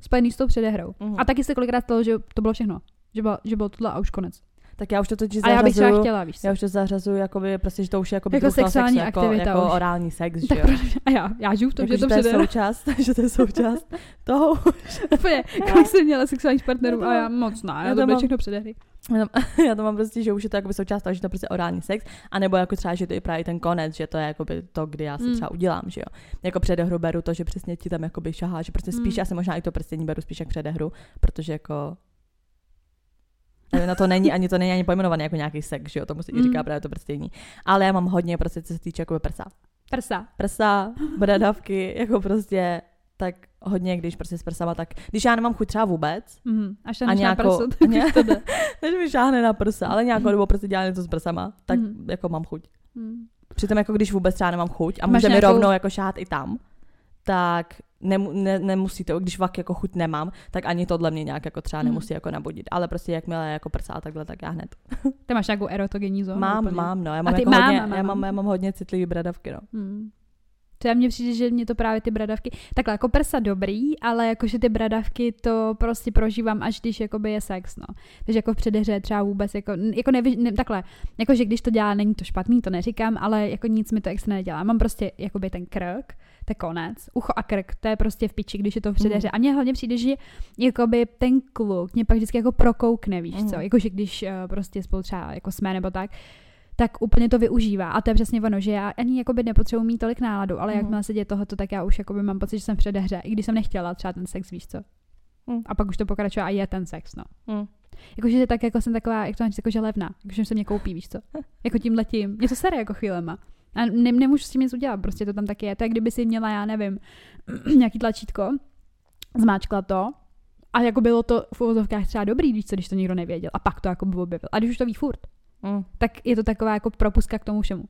spojený s tou předehrou. Mhm. A taky se kolikrát stalo, že to bylo všechno. Že bylo, že bylo tohle a už konec. Tak já už to totiž A já bych třeba zařazuju, chtěla, víš co? já už to zařazuju, jakoby, prostě, že to už je jakoby Jako toho sexuální sexu, jako, aktivita jako už. orální sex, že Tak jo. proč- a já, já žiju v tom, Jako, že to to je součást, že to je součást toho. Úplně, kolik jsem měla sexuálních partnerů Já a já moc ne, já já to mám- všechno předehry. Já já to mám prostě, že už je to jakoby součást toho, že to prostě orální sex, anebo jako třeba, že to je právě ten konec, že to je jakoby to, kdy já se Mm. třeba udělám, že jo. Jako předehru beru to, že přesně ti tam jakoby šahá, že prostě spíš, Mm. asi možná i to prstění beru spíš jak předehru, protože jako na to není ani to není ani pojmenované jako nějaký sex, že jo, tomu se i říká Mm. právě to prstění. Ale já mám hodně prostě, co se týče jako prsa. Prsa. Prsa, bradavky, jako prostě tak hodně, když prostě s prsama, tak když já nemám chuť třeba vůbec, Mhm. Až a na nějakou, prso, a tak ně, to jde. než mi šáhne na prsa, ale nějakou dobu prostě dělá něco s prsama, tak Mhm. jako mám chuť. Mhm. Přitom jako když vůbec třeba nemám chuť a Máš může mi nějakou- rovnou jako šát i tam, tak nemu, ne, nemusí to, když fakt jako chuť nemám, tak ani tohle mě nějak jako třeba Mhm. nemusí jako nabudit. Ale prostě jakmile jako prsa a takhle, tak já hned. Ty máš nějakou erotogenní zónu? mám, úplně? mám, no. Já mám, ty jako mám, hodně, mám, já, mám. já mám hodně citlivý bradavky, no. Hmm. To já mně přijde, že mě to právě ty bradavky, takhle jako prsa dobrý, ale jakože ty bradavky to prostě prožívám, až když jakoby je sex, no. Takže jako v předehře třeba vůbec, jako, jako nevy, ne, takhle, jakože když to dělá, není to špatný, to neříkám, ale jako nic mi to extra nedělá. Mám prostě jakoby ten krk, to je konec, ucho a krk, to je prostě v piči, když je to v předehře. Mhm. A mně hlavně přijde, že jakoby ten kluk mě pak vždycky jako prokoukne, víš co, Mhm. jakože když uh, prostě spolu třeba jako jsme nebo tak, tak úplně to využívá. A to je přesně ono, že já ani jakoby nepotřebuji mít tolik náladu, ale Mhm. jakmile se děje tohoto, tak já už jakoby mám pocit, že jsem v předehře, i když jsem nechtěla třeba ten sex, víš co. Mhm. A pak už to pokračuje a je ten sex, no. Hm. Jakože tak jako jsem taková, jak to říct, jakože levná, jakože se mě koupí, víš co. Jako tím letím. Mě to sere jako chvílema. A ne, nemůžu s tím nic udělat, prostě to tam taky je. Je, kdyby si měla, já nevím, nějaký tlačítko, zmáčkla to a jako bylo to v uvozovkách třeba dobrý, víš co, když to nikdo nevěděl. A pak to jako by objevil. A když už to ví furt, Hm. tak je to taková jako propuska k tomu všemu.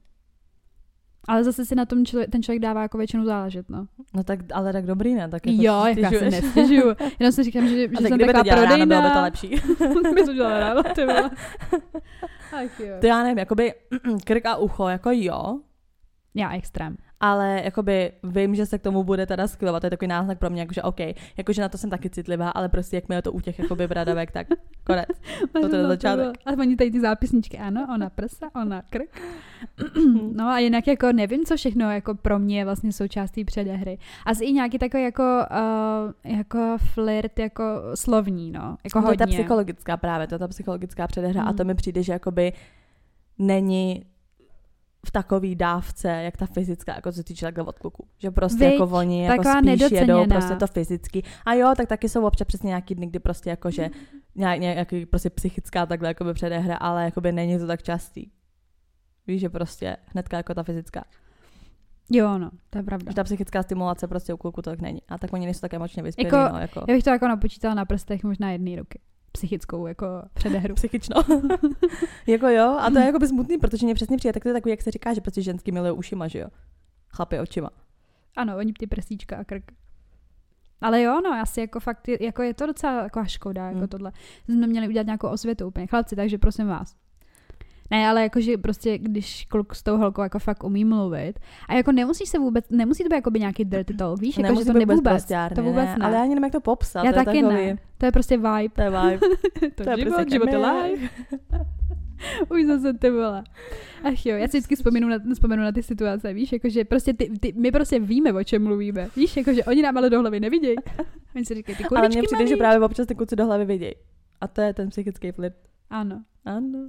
Ale zase si na tom člověk, ten člověk dává jako většinu záležet, no. No tak, ale tak dobrý, ne? Tak jako Jo, si jako já se stěžuješ. nestěžuju. Jenom si říkám, že, že A tak jsem kdyby to taková dělala ráno, bylo by to prodejná. lepší. by to dělala ráno, ty. Ach jo. To já nevím, jakoby krk a ucho, jako jo, Já extrém. Ale jakoby vím, že se k tomu bude teda skvělovat, to je takový náznak pro mě, jakože OK, jakože na to jsem taky citlivá, ale prostě jakmile je to u těch jakoby bradavek, tak konec. To je začátek. A oni tady ty zápisničky, ano, ona prsa, ona krk. no a jinak jako nevím, co všechno jako pro mě je vlastně součástí předehry. Asi i nějaký takový jako, uh, jako flirt, jako slovní, no. Jako to je ta hodně. psychologická právě, to je ta psychologická předehra a Mhm. to mi přijde, že jakoby není v takový dávce, jak ta fyzická, jako co se týče takhle od kluku. Že prostě Viď, jako oni jako spíš jedou nedoceněná. prostě to fyzicky. A jo, tak taky jsou občas přesně nějaký dny, kdy prostě jako, že nějak, nějaký prostě psychická takhle jakoby předehra, ale jakoby není to tak častý. Víš, že prostě hnedka jako ta fyzická. Jo, no, to je pravda. Že ta psychická stimulace prostě u kluku to tak není. A tak oni nejsou tak emočně vyspělí, Jako- no, jako Já bych to jako napočítala na prstech možná jedné ruky. Psychickou jako předehru. psychično. jako jo, a to je jako by smutný, protože mě přesně přijde, tak to je takový, jak se říká, že prostě ženský milují ušima, že jo. Chlapy očima. Ano, oni ty prsíčka a krk. Ale jo, no, asi jako fakt, je- jako je to docela taková škoda, jako Hmm. tohle. Jsme měli udělat nějakou osvětu úplně, chlapci, takže prosím vás. Ne, ale jakože prostě, když kluk s tou holkou jako fakt umí mluvit a jako nemusí se vůbec, nemusí to být jako by nějaký dirty talk, víš, jako, že to ne vůbec, bezprostárně, to vůbec ne. Ale já ani nevím, jak to popsat. Já to je taky takový, ne, to je prostě vibe. To je vibe. to, to je život, prostě život je live. Už zase ty vole. Ach jo, já si vždycky vzpomenu na, vzpomenu na ty situace, víš, jakože prostě ty, ty, my prostě víme, o čem mluvíme, víš, jakože oni nám ale do hlavy nevidějí. Oni si říkají, ty Ale mně přijde, malý. že právě občas ty kluci do hlavy vidějí. A to je ten psychický flirt. Ano. Ano.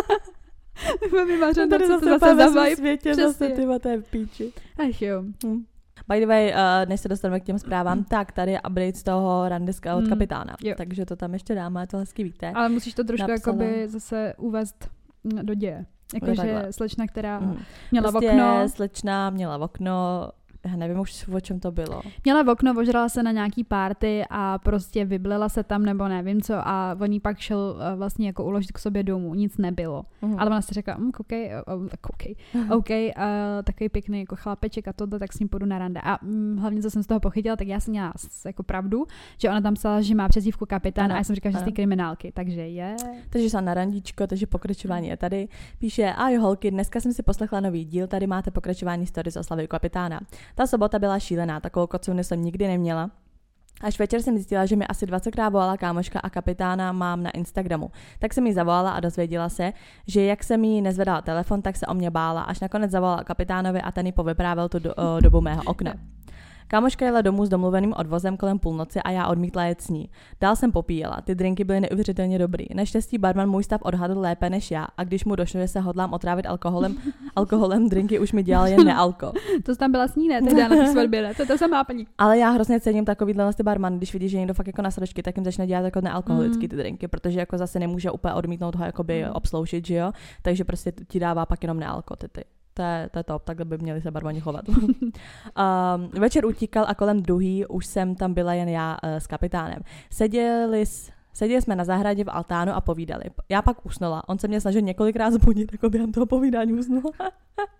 Vymařen, Tady co to zase zase úplně za vibe. světě, Přesně. zase ty to je v píči. Ach jo. Hm. By the way, uh, než se dostaneme k těm zprávám, tak tady je update z toho randiska od Mm, kapitána. jo. Takže to tam ještě dáme, to hezky víte. Ale musíš to trošku Napsala. jakoby zase uvést mm, do děje. Jakože slečna, která Mhm. měla prostě okno, slečna měla okno, já nevím už o čem to bylo. měla v okno, ožrala se na nějaký party a prostě vyblela se tam nebo nevím co a on jí pak šel eh, vlastně jako uložit k sobě domů, nic nebylo. Mhm. Ale ona si řekla, mm, koukej, o- o- koukej, OK, uh, takový pěkný jako chlapeček a tohle, tak s ním půjdu na rande. A mm, hlavně, co jsem z toho pochytila, tak já jsem měla jako pravdu, že ona tam psala, že má přezdívku kapitán Ano, a já jsem říkala, že z té kriminálky, takže je. Takže jsem na randíčko, takže pokračování je tady. Píše, a jo holky, dneska jsem si poslechla nový díl, tady máte pokračování story z oslavy kapitána. Ta sobota byla šílená, takovou kocovnu jsem nikdy neměla. Až večer jsem zjistila, že mi asi 20krát volala kámoška a kapitána mám na Instagramu. Tak jsem mi zavolala a dozvěděla se, že jak jsem jí nezvedala telefon, tak se o mě bála. Až nakonec zavolala kapitánovi a ten jí povyprávěl tu do, o, dobu mého okna. Kámoška jela domů s domluveným odvozem kolem půlnoci a já odmítla jet s ní. Dál jsem popíjela, ty drinky byly neuvěřitelně dobrý. Naštěstí barman můj stav odhadl lépe než já a když mu došlo, že se hodlám otrávit alkoholem, alkoholem drinky už mi dělal jen nealko. To tam byla s ní, ne? Tehdy na svatbě, ne? To je to samá paní. Ale já hrozně cením takovýhle ty barman, když vidí, že někdo fakt jako na sračky, tak jim začne dělat jako nealkoholický ty drinky, protože jako zase nemůže úplně odmítnout ho jakoby obsloužit, že jo? Takže prostě ti dává pak jenom nealko ty. ty to je, to je top, takhle by měli se barmani chovat. um, večer utíkal a kolem druhý už jsem tam byla jen já uh, s kapitánem. Seděli, seděli jsme na zahradě v altánu a povídali. Já pak usnula. On se mě snažil několikrát zbudit, jako během toho povídání usnula.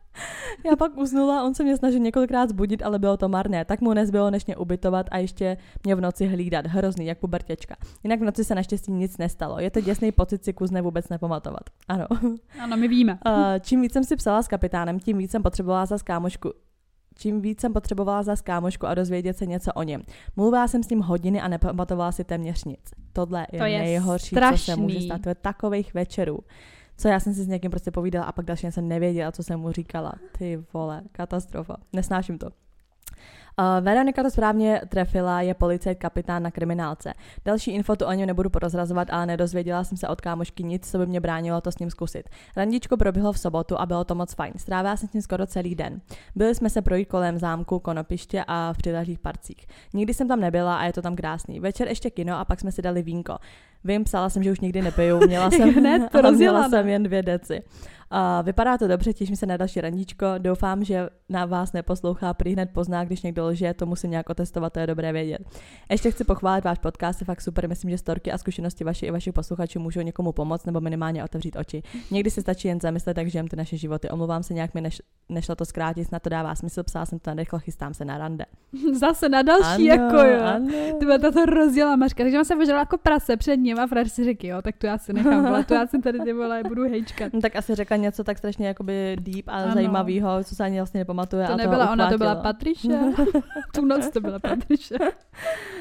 Já pak usnula, on se mě snažil několikrát zbudit, ale bylo to marné. Tak mu nezbylo než mě ubytovat a ještě mě v noci hlídat. Hrozný, jak pubertěčka. Jinak v noci se naštěstí nic nestalo. Je to děsný pocit si kuzne vůbec nepamatovat. Ano. Ano, my víme. Čím víc jsem si psala s kapitánem, tím víc jsem potřebovala za kámošku čím víc jsem potřebovala za kámošku a dozvědět se něco o něm. Mluvila jsem s ním hodiny a nepamatovala si téměř nic. Tohle je, to je nejhorší, strašný. co se může stát. Je takových večerů co já jsem si s někým prostě povídala a pak další jsem nevěděla, co jsem mu říkala. Ty vole, katastrofa. Nesnáším to. Uh, Veronika to správně trefila, je policajt kapitán na kriminálce. Další info tu o něm nebudu porozrazovat, ale nedozvěděla jsem se od kámošky nic, co by mě bránilo to s ním zkusit. Randičko proběhlo v sobotu a bylo to moc fajn. Strávila jsem s ním skoro celý den. Byli jsme se projít kolem zámku, konopiště a v přilehlých parcích. Nikdy jsem tam nebyla a je to tam krásný. Večer ještě kino a pak jsme si dali vínko. Vím, psala jsem, že už nikdy nepiju, měla jsem, Hned to měla jsem jen dvě deci. A vypadá to dobře, těším se na další randíčko. Doufám, že na vás neposlouchá, prý hned pozná, když někdo lže, to musím nějak otestovat, to je dobré vědět. Ještě chci pochválit váš podcast, je fakt super, myslím, že storky a zkušenosti vaši i vašich posluchačů můžou někomu pomoct nebo minimálně otevřít oči. Někdy se stačí jen zamyslet, tak žijeme ty naše životy. Omlouvám se, nějak mi neš, nešlo to zkrátit, snad to dává smysl, psala jsem to rychle, chystám se na rande. Zase na další, ano, jako jo. Ano. Ty to rozdělá maška, takže jsem se jako prase před ním a Fred si řekl, jo, tak to já si nechám, ale to já si tady ty vole budu hejčkat. No, tak asi řekla něco tak strašně jakoby deep a ano. zajímavého, co se ani vlastně nepamatuje. To a nebyla ona, to byla Patricia. tu noc to byla Patricia.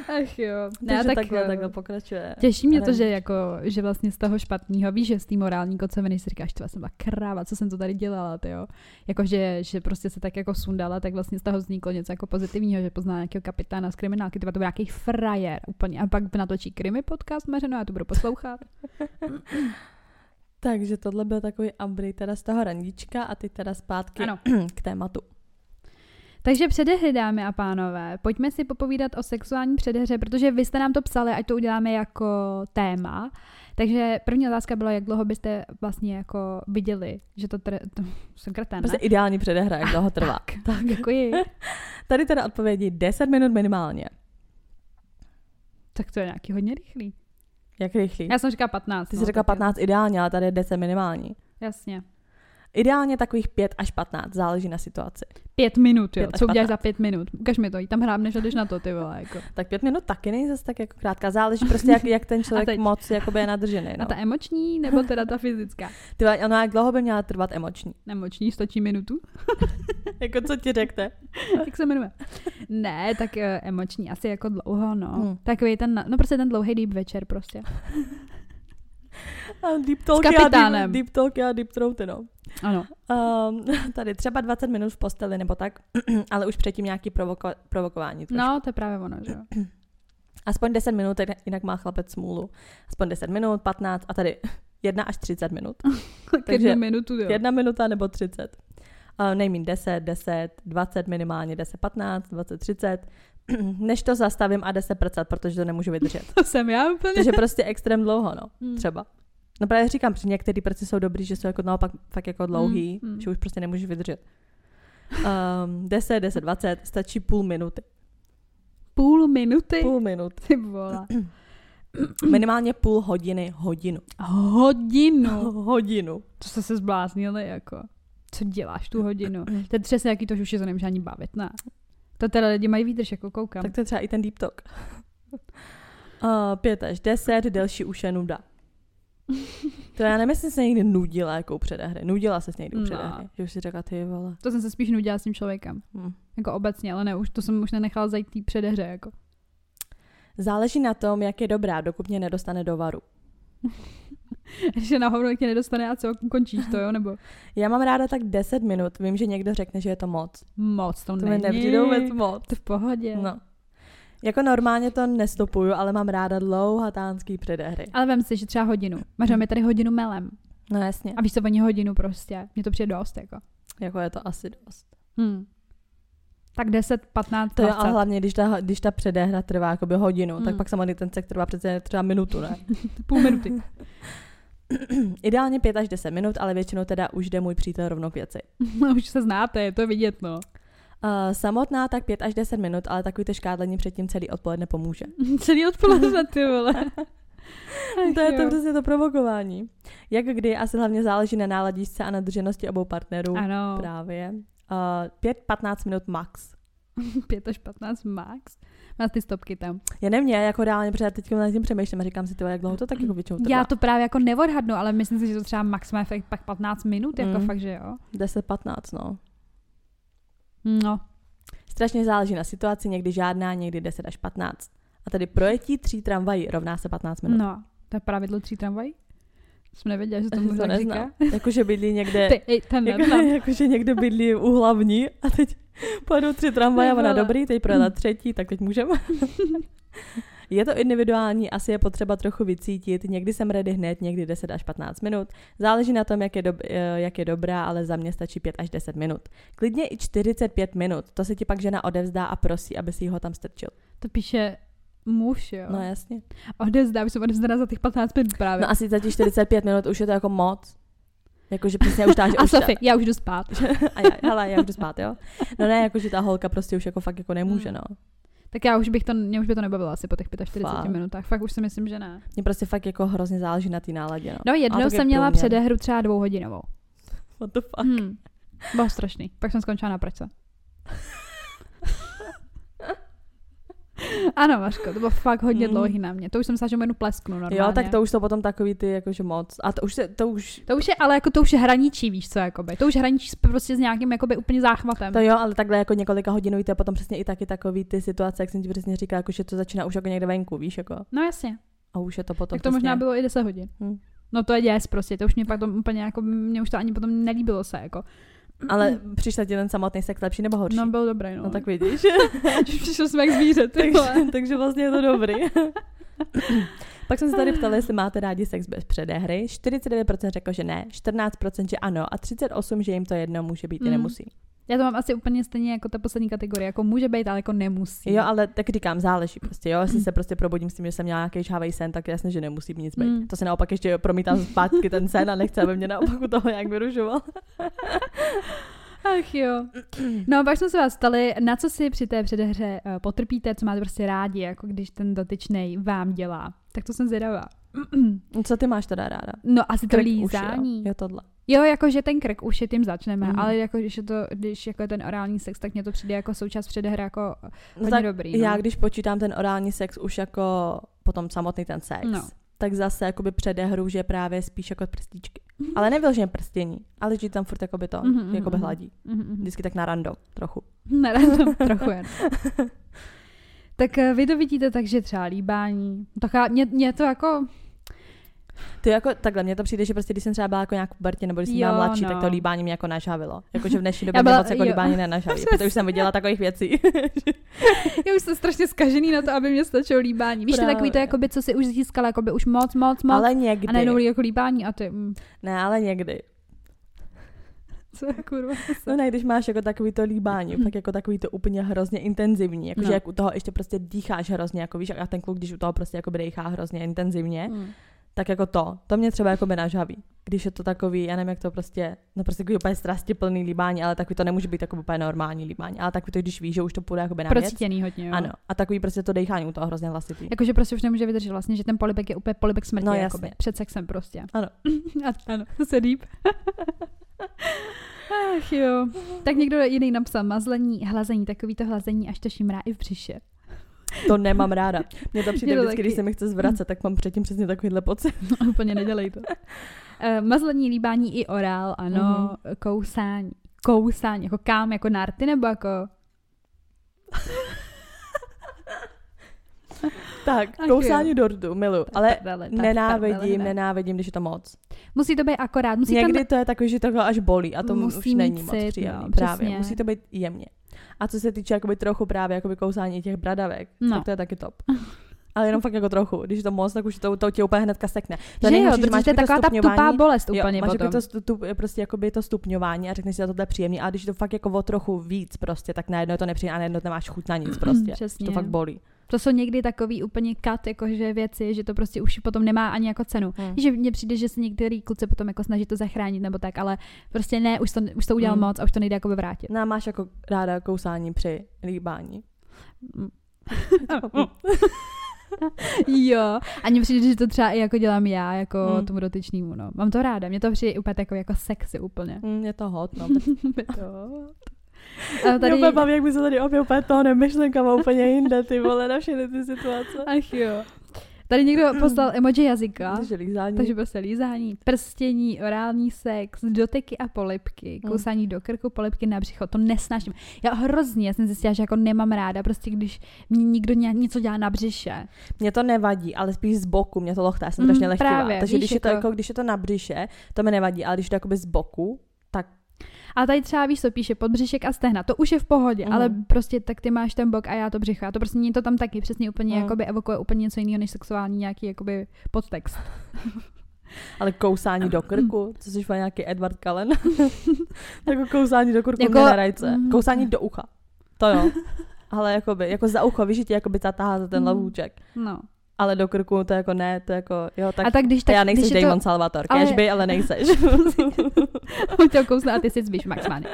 Ach jo. Ne, Takže tak, takhle, takhle pokračuje. Těší mě to, že jako, že vlastně z toho špatného, víš, že z té morální kocoviny si říkáš, to jsem byla kráva, co jsem to tady dělala, ty jo. Jako, že, že prostě se tak jako sundala, tak vlastně z toho vzniklo něco jako pozitivního, že pozná nějakého kapitána z kriminálky, to byl nějaký frajer úplně. A pak natočí krimi podcast Mařeno, já to budu poslouchat. Takže tohle byl takový upgrade teda z toho randíčka a teď teda zpátky ano. k tématu. Takže předehry, dámy a pánové, pojďme si popovídat o sexuální předehře, protože vy jste nám to psali, ať to uděláme jako téma. Takže první otázka byla, jak dlouho byste vlastně jako viděli, že to, tr- to jsem krten, Prostě ideální předehra, jak dlouho trvá. tak, tak, děkuji. Tady teda odpovědi 10 minut minimálně. Tak to je nějaký hodně rychlý. Jak rychlý? Já jsem říkala 15. Ty jsi no, řekla 15 je. ideálně, ale tady je 10 minimální. Jasně. Ideálně takových 5 až 15, záleží na situaci. Pět minut, jo. Co uděláš za pět minut? Ukaž mi to, jí tam hrábneš a jdeš na to, ty vole, jako. Tak pět minut taky není zase tak jako krátká. Záleží prostě, jak, jak ten člověk teď... moc jakoby je nadržený. No. A ta emoční, nebo teda ta fyzická? Ty ono, jak dlouho by měla trvat emoční? Emoční, stačí minutu. jako co ti řekne? jak se jmenuje? Ne, tak uh, emoční, asi jako dlouho, no. Hmm. Takový ten, no prostě ten dlouhý deep večer prostě. A deep talk S kapitánem. deep, deep talk a deep throat, no. Ano. Um, tady třeba 20 minut v posteli nebo tak, ale už předtím nějaký provoko- provokování. Trošku. No, to je právě ono, že jo. Aspoň 10 minut, jinak má chlapec smůlu. Aspoň 10 minut, 15 a tady 1 až 30 minut. Takže minutu, jo. Jedna minuta nebo 30. Uh, nejmín 10, 10, 20 minimálně, 10, 15, 20, 30. Než to zastavím a 10 prcat, protože to nemůžu vydržet. to jsem já úplně. Takže prostě extrém dlouho, no. Hmm. Třeba. No právě říkám, že některé prci jsou dobrý, že jsou jako naopak fakt jako dlouhý, mm, mm. že už prostě nemůžeš vydržet. Um, 10, 10, 20, stačí půl minuty. Půl minuty? Půl minuty. Ty vole. Minimálně půl hodiny, hodinu. Hodinu? hodinu. To jste se zbláznili, jako. Co děláš tu hodinu? To je přesně jaký to už se nemůže ani bavit, ne? To teda lidi mají výdrž, jako koukám. Tak to je třeba i ten deep talk. Uh, pět až deset, delší už je nuda. To já nevím, jestli se někdy nudila jako u předehry. Nudila se někdy u No. předehry. Že už si řekla, ty vole. To jsem se spíš nudila s tím člověkem. Hm. Jako obecně, ale ne, už to jsem už nenechala zajít té předehře, jako. Záleží na tom, jak je dobrá, dokud mě nedostane do varu. Že na hovno tě nedostane a co, ukončíš to, jo, nebo Já mám ráda tak 10 minut. Vím, že někdo řekne, že je to moc. moc to, To mi není. nepřijde vůbec moc. To v pohodě. No. Jako normálně to nestopuju, ale mám ráda dlouhatánský předehry. Ale vem si, že třeba hodinu. Mařo, mi tady hodinu melem. No jasně. A víš co, oni hodinu prostě. Mně to přijde dost, jako. Jako je to asi dost. Hmm. Tak 10, 15, To 20. a hlavně, když ta, když ta předehra trvá jakoby hodinu, Mm. tak pak samotný ten sex trvá přece třeba minutu, ne? Půl minuty. Ideálně 5 až 10 minut, ale většinou teda už jde můj přítel rovnou k věci. No, už se znáte, je to vidět, no. Uh, samotná tak 5 až 10 minut, ale takový to škádlení předtím celý odpoledne pomůže. Celý odpoledne, ty vole. Ach to je to prostě to provokování. Jak kdy, asi hlavně záleží na náladičce a na drženosti obou partnerů. Ano, Právě. Uh, 5-15 minut max. 5 až 15 max. Máš ty stopky tam. Já nevím, já jako reálně, protože já teď nad tím přemýšlím a říkám si, tyhle, jak dlouho to tak jako většinou trvá. Já to právě jako neodhadnu, ale myslím si, že to třeba maximálně pak 15 minut, jako Mm. fakt, že jo. 10-15, no. No, Strašně záleží na situaci, někdy žádná, někdy 10 až 15. A tedy projetí tří tramvají rovná se 15 minut. no. To je pravidlo tří tramvají? Jsem nevěděla, že to to tak říká. Jakože bydlí někde, Ty, ej, ten jako, jakože někde bydlí u hlavní a teď pojedou tři tramvaje a ona dobrý, teď projela třetí, tak teď můžeme. Je to individuální, asi je potřeba trochu vycítit. Někdy jsem ready hned, někdy 10 až 15 minut. Záleží na tom, jak je, dob- eh, jak je dobrá, ale za mě stačí 5 až 10 minut. Klidně i 45 minut. To se ti pak žena odevzdá a prosí, aby si ho tam strčil. To píše muž, jo. No jasně. Odevzdá, už jsem odevzdaná za těch 15 minut právě. No asi za těch 45 minut už je to jako moc. Jakože přesně už ta, a už ta, Sofie, já už jdu spát. a já, hele, já už jdu spát, jo? No ne, jakože ta holka prostě už jako fakt jako nemůže, Mm. no. Tak já už bych to, mě už by to nebavilo asi po těch 45 Fakt. minutách. Fakt už si myslím, že ne. Mně prostě fakt jako hrozně záleží na té náladě, no. No jednou tak je jsem měla průměr. předehru třeba dvouhodinovou. What the fuck? Hmm. Bylo strašný. Pak jsem skončila na pračce. Ano, Vaško, to bylo fakt hodně Mm. dlouhý na mě. To už jsem myslela, že jednu plesknu normálně. Jo, tak to už jsou potom takový ty jakože moc. A to už se, to už, To už je, ale jako to už je hraničí, víš co, jakoby. To už hraničí prostě s nějakým jakoby úplně záchvatem. to jo, ale takhle jako několika hodinový, to je potom přesně i taky takový ty situace, jak jsem ti přesně říkala, jakože to začíná už jako někde venku, víš, jako. No jasně. A už je to potom Tak to přesně. možná bylo i 10 hodin. Hm. No to je děs prostě, to už mě pak to úplně jako, mě už to ani potom nelíbilo se, jako. Ale přišel ti ten samotný sex lepší nebo horší? No byl dobrý, no. no tak vidíš. Přišel jsme jak zvíře, ty takže, takže vlastně je to dobrý. Pak jsem se tady ptala, jestli máte rádi sex bez předehry. 49% řekl, že ne, 14% že ano a 38% že jim to jedno může být i Mm. nemusí. Já to mám asi úplně stejně jako ta poslední kategorie, jako může být, ale jako nemusí. Jo, ale tak říkám, záleží prostě, jo. Mm. Jestli se prostě probudím s tím, že jsem měla nějaký žhavej sen, tak jasně, že nemusí nic být. Mm. To se naopak ještě promítám zpátky ten sen a nechce, aby mě naopak toho nějak vyrušoval. Ach jo. No, pak jsme se vás stali, na co si při té předehře uh, potrpíte, co máte prostě rádi, jako když ten dotyčnej vám dělá. Tak to jsem zvědavá. Co ty máš teda ráda? No, asi to Krk, uši, lízání. jo. jo, tohle. Jo, jakože ten krk, už je tím začneme, Mhm. ale jako když je to, když jako je ten orální sex, tak mně to přijde jako součást předehry jako No hodně tak dobrý. No. já, když počítám ten orální sex už jako potom samotný ten sex, No. Tak zase jakoby předehru, že právě spíš jako prstíčky. Ale nevyloženě prstění, ale že tam furt jakoby to, Mhm, jakoby mhm. hladí. Mhm, mhm. Vždycky tak na rando, trochu. Nerad trochu jen. tak eh, vy to vidíte tak, že třeba líbání. Tak já, mě, mě to jako, Ty jako takhle, mně to přijde, že prostě když jsem třeba byla jako nějak v Bertě nebo když jsem byla Jo, mladší, no. tak to líbání mě jako nažavilo. Jakože v dnešní době mě byla- moc jako jo. líbání nenažaví, protože už jsem viděla takových věcí. já už jsem strašně zkažený na to, aby mě stačilo líbání. Víš, to je takový to, Právě. jakoby, co si už získala, jakoby už moc, moc, moc. ale a někdy. najednou jako líbání a ty, mm, Ne, ale někdy. co je kurva. No ne, když máš jako takový to líbání, Mhm. tak jako takový to úplně hrozně intenzivní, jakože No. jak u toho ještě prostě dýcháš hrozně, jako víš, a ten kluk, když u toho prostě jako dýchá hrozně intenzivně, Mm. Tak jako to, to mě třeba jako by nažaví. Když je to takový, já nevím, jak to prostě, no prostě takový úplně strastiplný líbání, ale takový to nemůže být jako úplně normální líbání, ale takový to, když víš, že už to půjde jako by na. Procítěný hodně, jo. Ano, a takový prostě to dýchání u toho hrozně hlasitý. Jakože prostě už nemůže vydržet vlastně, že ten polibek je úplně polibek smrti, No, jakoby, před sexem prostě. Ano. A, ano, to se líp. Ach jo. Tak někdo jiný napsal mazlení, hlazení, takový to hlazení, až to šimrá i v břiše. To nemám ráda. Mně to přijde Mě to vždycky, když se mi chce zvracet, tak mám předtím přesně takovýhle pocit. Úplně nedělej to. Uh, mazlení, líbání i orál, ano, mm-hmm. kousání. Kousání, jako kam, jako narty, nebo jako... Tak, Ach kousání dortu, milu, ale prdele, tak nenávidím, prdele, ne. nenávidím, když je to moc. Musí to být akorát, musí Někdy tam... to je takový, že to až bolí a to Musí už není moc cit, příjemný. no, právě, musí to být jemně. A co se týče jakoby trochu právě jakoby kousání těch bradavek, No. tak to je taky top. Ale jenom fakt jako trochu. Když je to moc, tak už to, to tě úplně hnedka sekne. To že jo, protože máš to je taková ta tupá bolest Jo, úplně máš potom. jako to, stu, prostě jakoby to stupňování a řekneš si, že tohle je příjemný. A když je to fakt jako o trochu víc prostě, tak najednou je to nepříjemné a najednou nemáš chuť na nic prostě. Přesně. To fakt bolí. To jsou někdy takový úplně kat, jakože věci, že to prostě už potom nemá ani jako cenu. Hmm. Že mně přijde, že se některý kluci potom jako snaží to zachránit nebo tak, ale prostě ne, už to, už to udělal Hmm. moc a už to nejde jako vrátit. No a máš jako ráda kousání při líbání. jo, a mně přijde, že to třeba i jako dělám já, jako Hmm. tomu dotyčnému, no. Mám to ráda, mě to přijde úplně takový jako sexy úplně. Mm, je to hot, no. Je to... A Tady... Mě baví, jak by se tady opět úplně toho myšlenkama úplně jinde, ty vole, na všechny ty situace. Ach jo. Tady někdo poslal emoji jazyka. Takže lízání. Takže prostě lízání, prstění, orální sex, doteky a polipky, Mm. kousání do krku, polipky na břicho, to nesnáším. Já hrozně jsem zjistila, že jako nemám ráda, prostě když mě někdo ně, něco dělá na břiše. Mě to nevadí, ale spíš z boku, mě to lochtá, já jsem Mm, strašně lehtivá. právě, Takže když je, to, jako- jako, když je to na břiše, to mi nevadí, ale když je to jakoby z boku, tak A tady třeba víš, co píše, podbřišek a stehna, to už je v pohodě, Mhm. ale prostě tak ty máš ten bok a já to břicho. A to prostě mě to tam taky přesně úplně Mhm. jakoby evokuje úplně něco jiného než sexuální nějaký jakoby podtext. ale kousání do krku, co jsi nějaký Edward Cullen. jako kousání do krku Jako- rajce. mm. Kousání do ucha. To jo. Ale jakoby, jako za ucho, víš, ti jakoby zatahá za ten Mm. lavůček. No. Ale do krku to jako ne, to jako, jo, tak, a tak když tak já když je Damon to, Salvator, ale- cashby, ale nejseš. On tě kousne a ty si zbíš maximálně.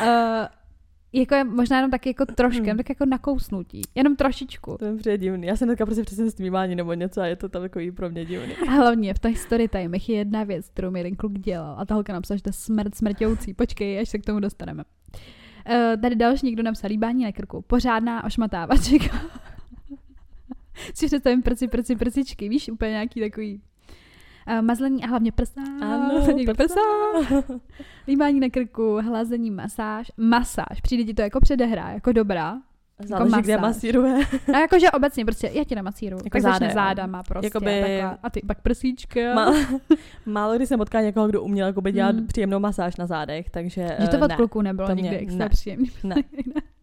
Uh, jako je možná jenom tak jako trošku, Hmm. jenom tak jako nakousnutí. Jenom trošičku. to je přijde divný. Já jsem teďka prostě přesně zpívání nebo něco a je to tam takový pro mě divný. A hlavně v těch story timech je jedna věc, kterou mi jeden kluk dělal. A ta holka napsala, že to je smrt smrťoucí. Počkej, až se k tomu dostaneme. Uh, tady další někdo napsal líbání na krku. Pořádná ošmatávačka. si představím prci, prci, prcičky. Víš, úplně nějaký takový uh, mazlení a hlavně prsa. Ano, někdo prsa. Líbání na krku, hlazení, masáž. Masáž. Přijde ti to jako předehra, jako dobrá. Záleží, kde masáž. masíruje. No jakože obecně, prostě já ti namacíru. Jako tak záda, začne zádama prostě. Jakoby- Takhle. A ty pak prsíčka. Má, málo kdy jsem potkala někoho, kdo uměl jakoby dělat Mm. příjemnou masáž na zádech, takže Že to eh, od ne. kluků nebylo to mě- nikdy extra ne. příjemný. Ne.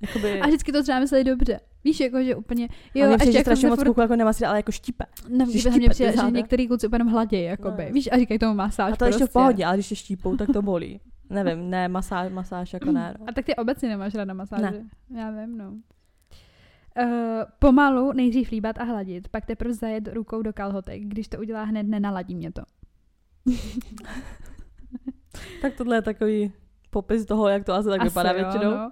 Jakoby, A vždycky to třeba mysleli dobře. Víš, jako, že úplně, jo, a ještě že jako strašně se moc furt, jako nemasíruje, ale jako štípe. no, že že mě štípe přijde, že některý kluci úplně hladí, jakoby. No. Víš, a říkají tomu masáž A to ještě prostě. v pohodě, ale když tě štípou, tak to bolí. Nevím, ne, masáž, masáž jako ne. No. A tak ty obecně nemáš ráda masáže. Ne. Já vím, no. Uh, pomalu nejdřív líbat a hladit, pak teprve zajet rukou do kalhotek. Když to udělá hned, nenaladí mě to. Tak tohle je takový popis toho, jak to asi tak Asi vypadá jo, většinou. No.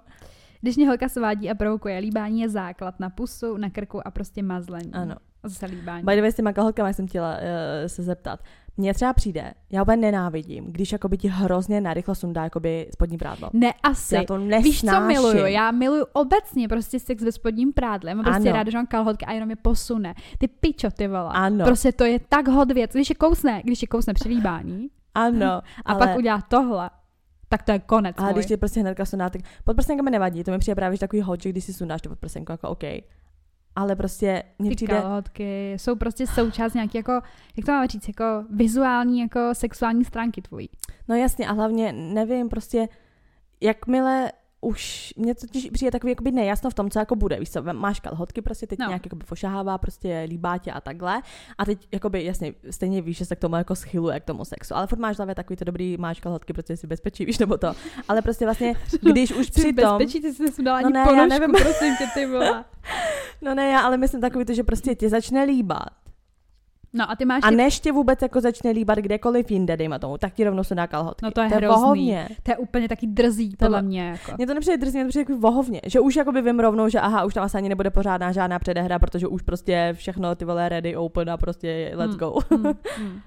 Když mě holka svádí a provokuje, líbání je základ na pusu, na krku a prostě mazlení. Ano. Zase líbání. By the way, s těma kalhotkama jsem chtěla uh, se zeptat. Mně třeba přijde, já úplně nenávidím, když jakoby ti hrozně narychlo sundá jakoby spodní prádlo. Ne, asi. Já to nesnáším. Víš, co miluju? Já miluju obecně prostě sex ve spodním prádle. Mám prostě Ano. ráda, že mám kalhotky a jenom je posune. Ty pičo, ty vole. Ano. Prostě to je tak hot věc. Když je kousne, když je kousne při líbání Ano, a ale... pak udělá tohle, tak to je konec A můj. když ti prostě hnedka sundá, tak podprsenka mi nevadí, to mi přijde právě že takový hot, že když si sundáš to podprsenku, jako OK. Ale prostě mně Ty přijde, kalhotky jsou prostě součást nějaký jako, jak to mám říct, jako vizuální, jako sexuální stránky tvojí. no jasně, a hlavně nevím, prostě jakmile už mě totiž přijde takový jakoby nejasno v tom, co jako bude. Víš co, máš kalhotky, prostě teď No. no. nějak jakoby fošahává, prostě líbá tě a takhle. A teď jakoby jasně, stejně víš, že se k tomu jako schyluje k tomu sexu. Ale furt máš hlavě takový to dobrý, máš kalhotky, protože jsi bezpečí, víš, nebo to. Ale prostě vlastně, když už Jsi přitom... bezpečí, ty jsi dala No ani ne, já ponožku, nevím. prosím tě, ty vole. No ne, já ale myslím takový to, že prostě tě začne líbat. No a ty máš A ty... než tě vůbec jako začne líbat kdekoliv jinde, dejme tomu, tak ti rovnou se dá kalhotky. No to je to je hrozný. vohovně. To je úplně taky drzí, podle mě. Jako. Mně to nepřijde drzně, mně to přijde jako vohovně. Že už jakoby vím rovnou, že aha, už tam asi ani nebude pořádná žádná předehra, protože už prostě všechno ty vole ready, open a prostě let's Hmm. go. Hmm, hmm.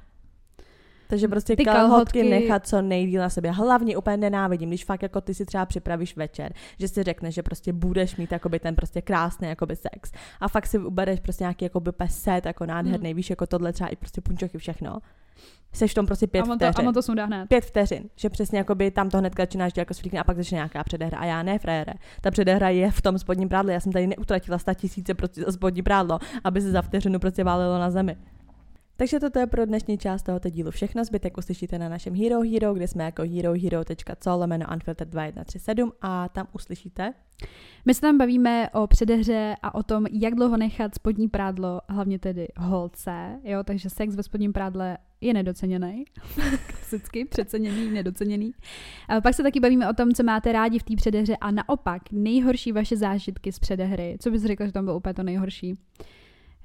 Takže prostě Ty kalhotky, kalhotky- nechat co nejdíl na sobě. Hlavně úplně nenávidím, když fakt jako ty si třeba připravíš večer, že si řekneš, že prostě budeš mít jakoby ten prostě krásný jakoby sex. A fakt si ubereš prostě nějaký jakoby set jako nádherný, Hmm. víš, jako tohle třeba i prostě punčochy všechno. Seš v tom prostě pět a to, vteřin. a to sundá hned. Pět vteřin, že přesně jakoby tam to hnedka začínáš dělat jako svlíkne a pak začne nějaká předehra. A já ne, frére. Ta předehra je v tom spodním prádle. Já jsem tady neutratila sta tisíce prostě za spodní prádlo, aby se za vteřinu prostě válilo na zemi. Takže toto je pro dnešní část tohoto dílu všechno. Zbytek uslyšíte na našem Hero Hero, kde jsme jako herohero.co lomeno unfiltered 2137 a tam uslyšíte My se tam bavíme o předehře a o tom, jak dlouho nechat spodní prádlo, hlavně tedy holce, jo, takže sex ve spodním prádle je nedoceněný, klasicky přeceněný, nedoceněný. A pak se taky bavíme o tom, co máte rádi v té předehře a naopak nejhorší vaše zážitky z předehry. Co bys řekla, že tam bylo úplně to nejhorší?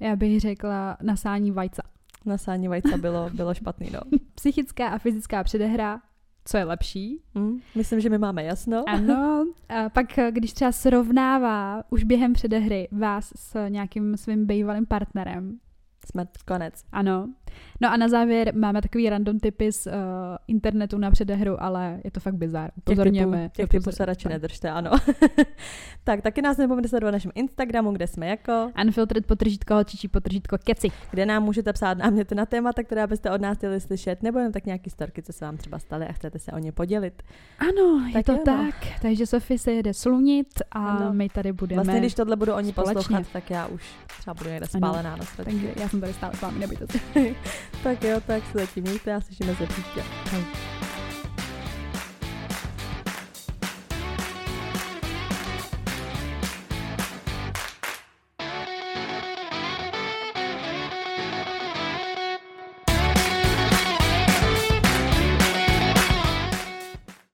Já bych řekla nasání vajca. Nasání vajca bylo, bylo špatný, no. Psychická a fyzická předehra, co je lepší? Hm, myslím, že my máme jasno. Ano, a pak když třeba srovnává už během předehry vás s nějakým svým bývalým partnerem, Jsme konec. ano. No a na závěr máme takový random tipy z uh, internetu na předehru, ale je to fakt bizar. Těch Upozorňujeme. typů, těch typů se radši nedržte, ano. tak, taky nás nepomeňte sledovat na našem Instagramu, kde jsme jako, Unfiltered potržítko, holčičí potržítko, keci. kde nám můžete psát náměty na témata, která byste od nás chtěli slyšet, nebo jen tak nějaký storky, co se vám třeba staly a chcete se o ně podělit. Ano, je Tak to jo, no. tak. Takže Sofie se jede slunit a Ano. my tady budeme. Vlastně, když tohle budu oni společně. poslouchat, tak já už třeba budu někde Ano. spálená na světě. Takže já jsem tady stále s vámi, nebojte se. Tak jo, tak se zatím mějte a slyšíme se příště. Ahoj.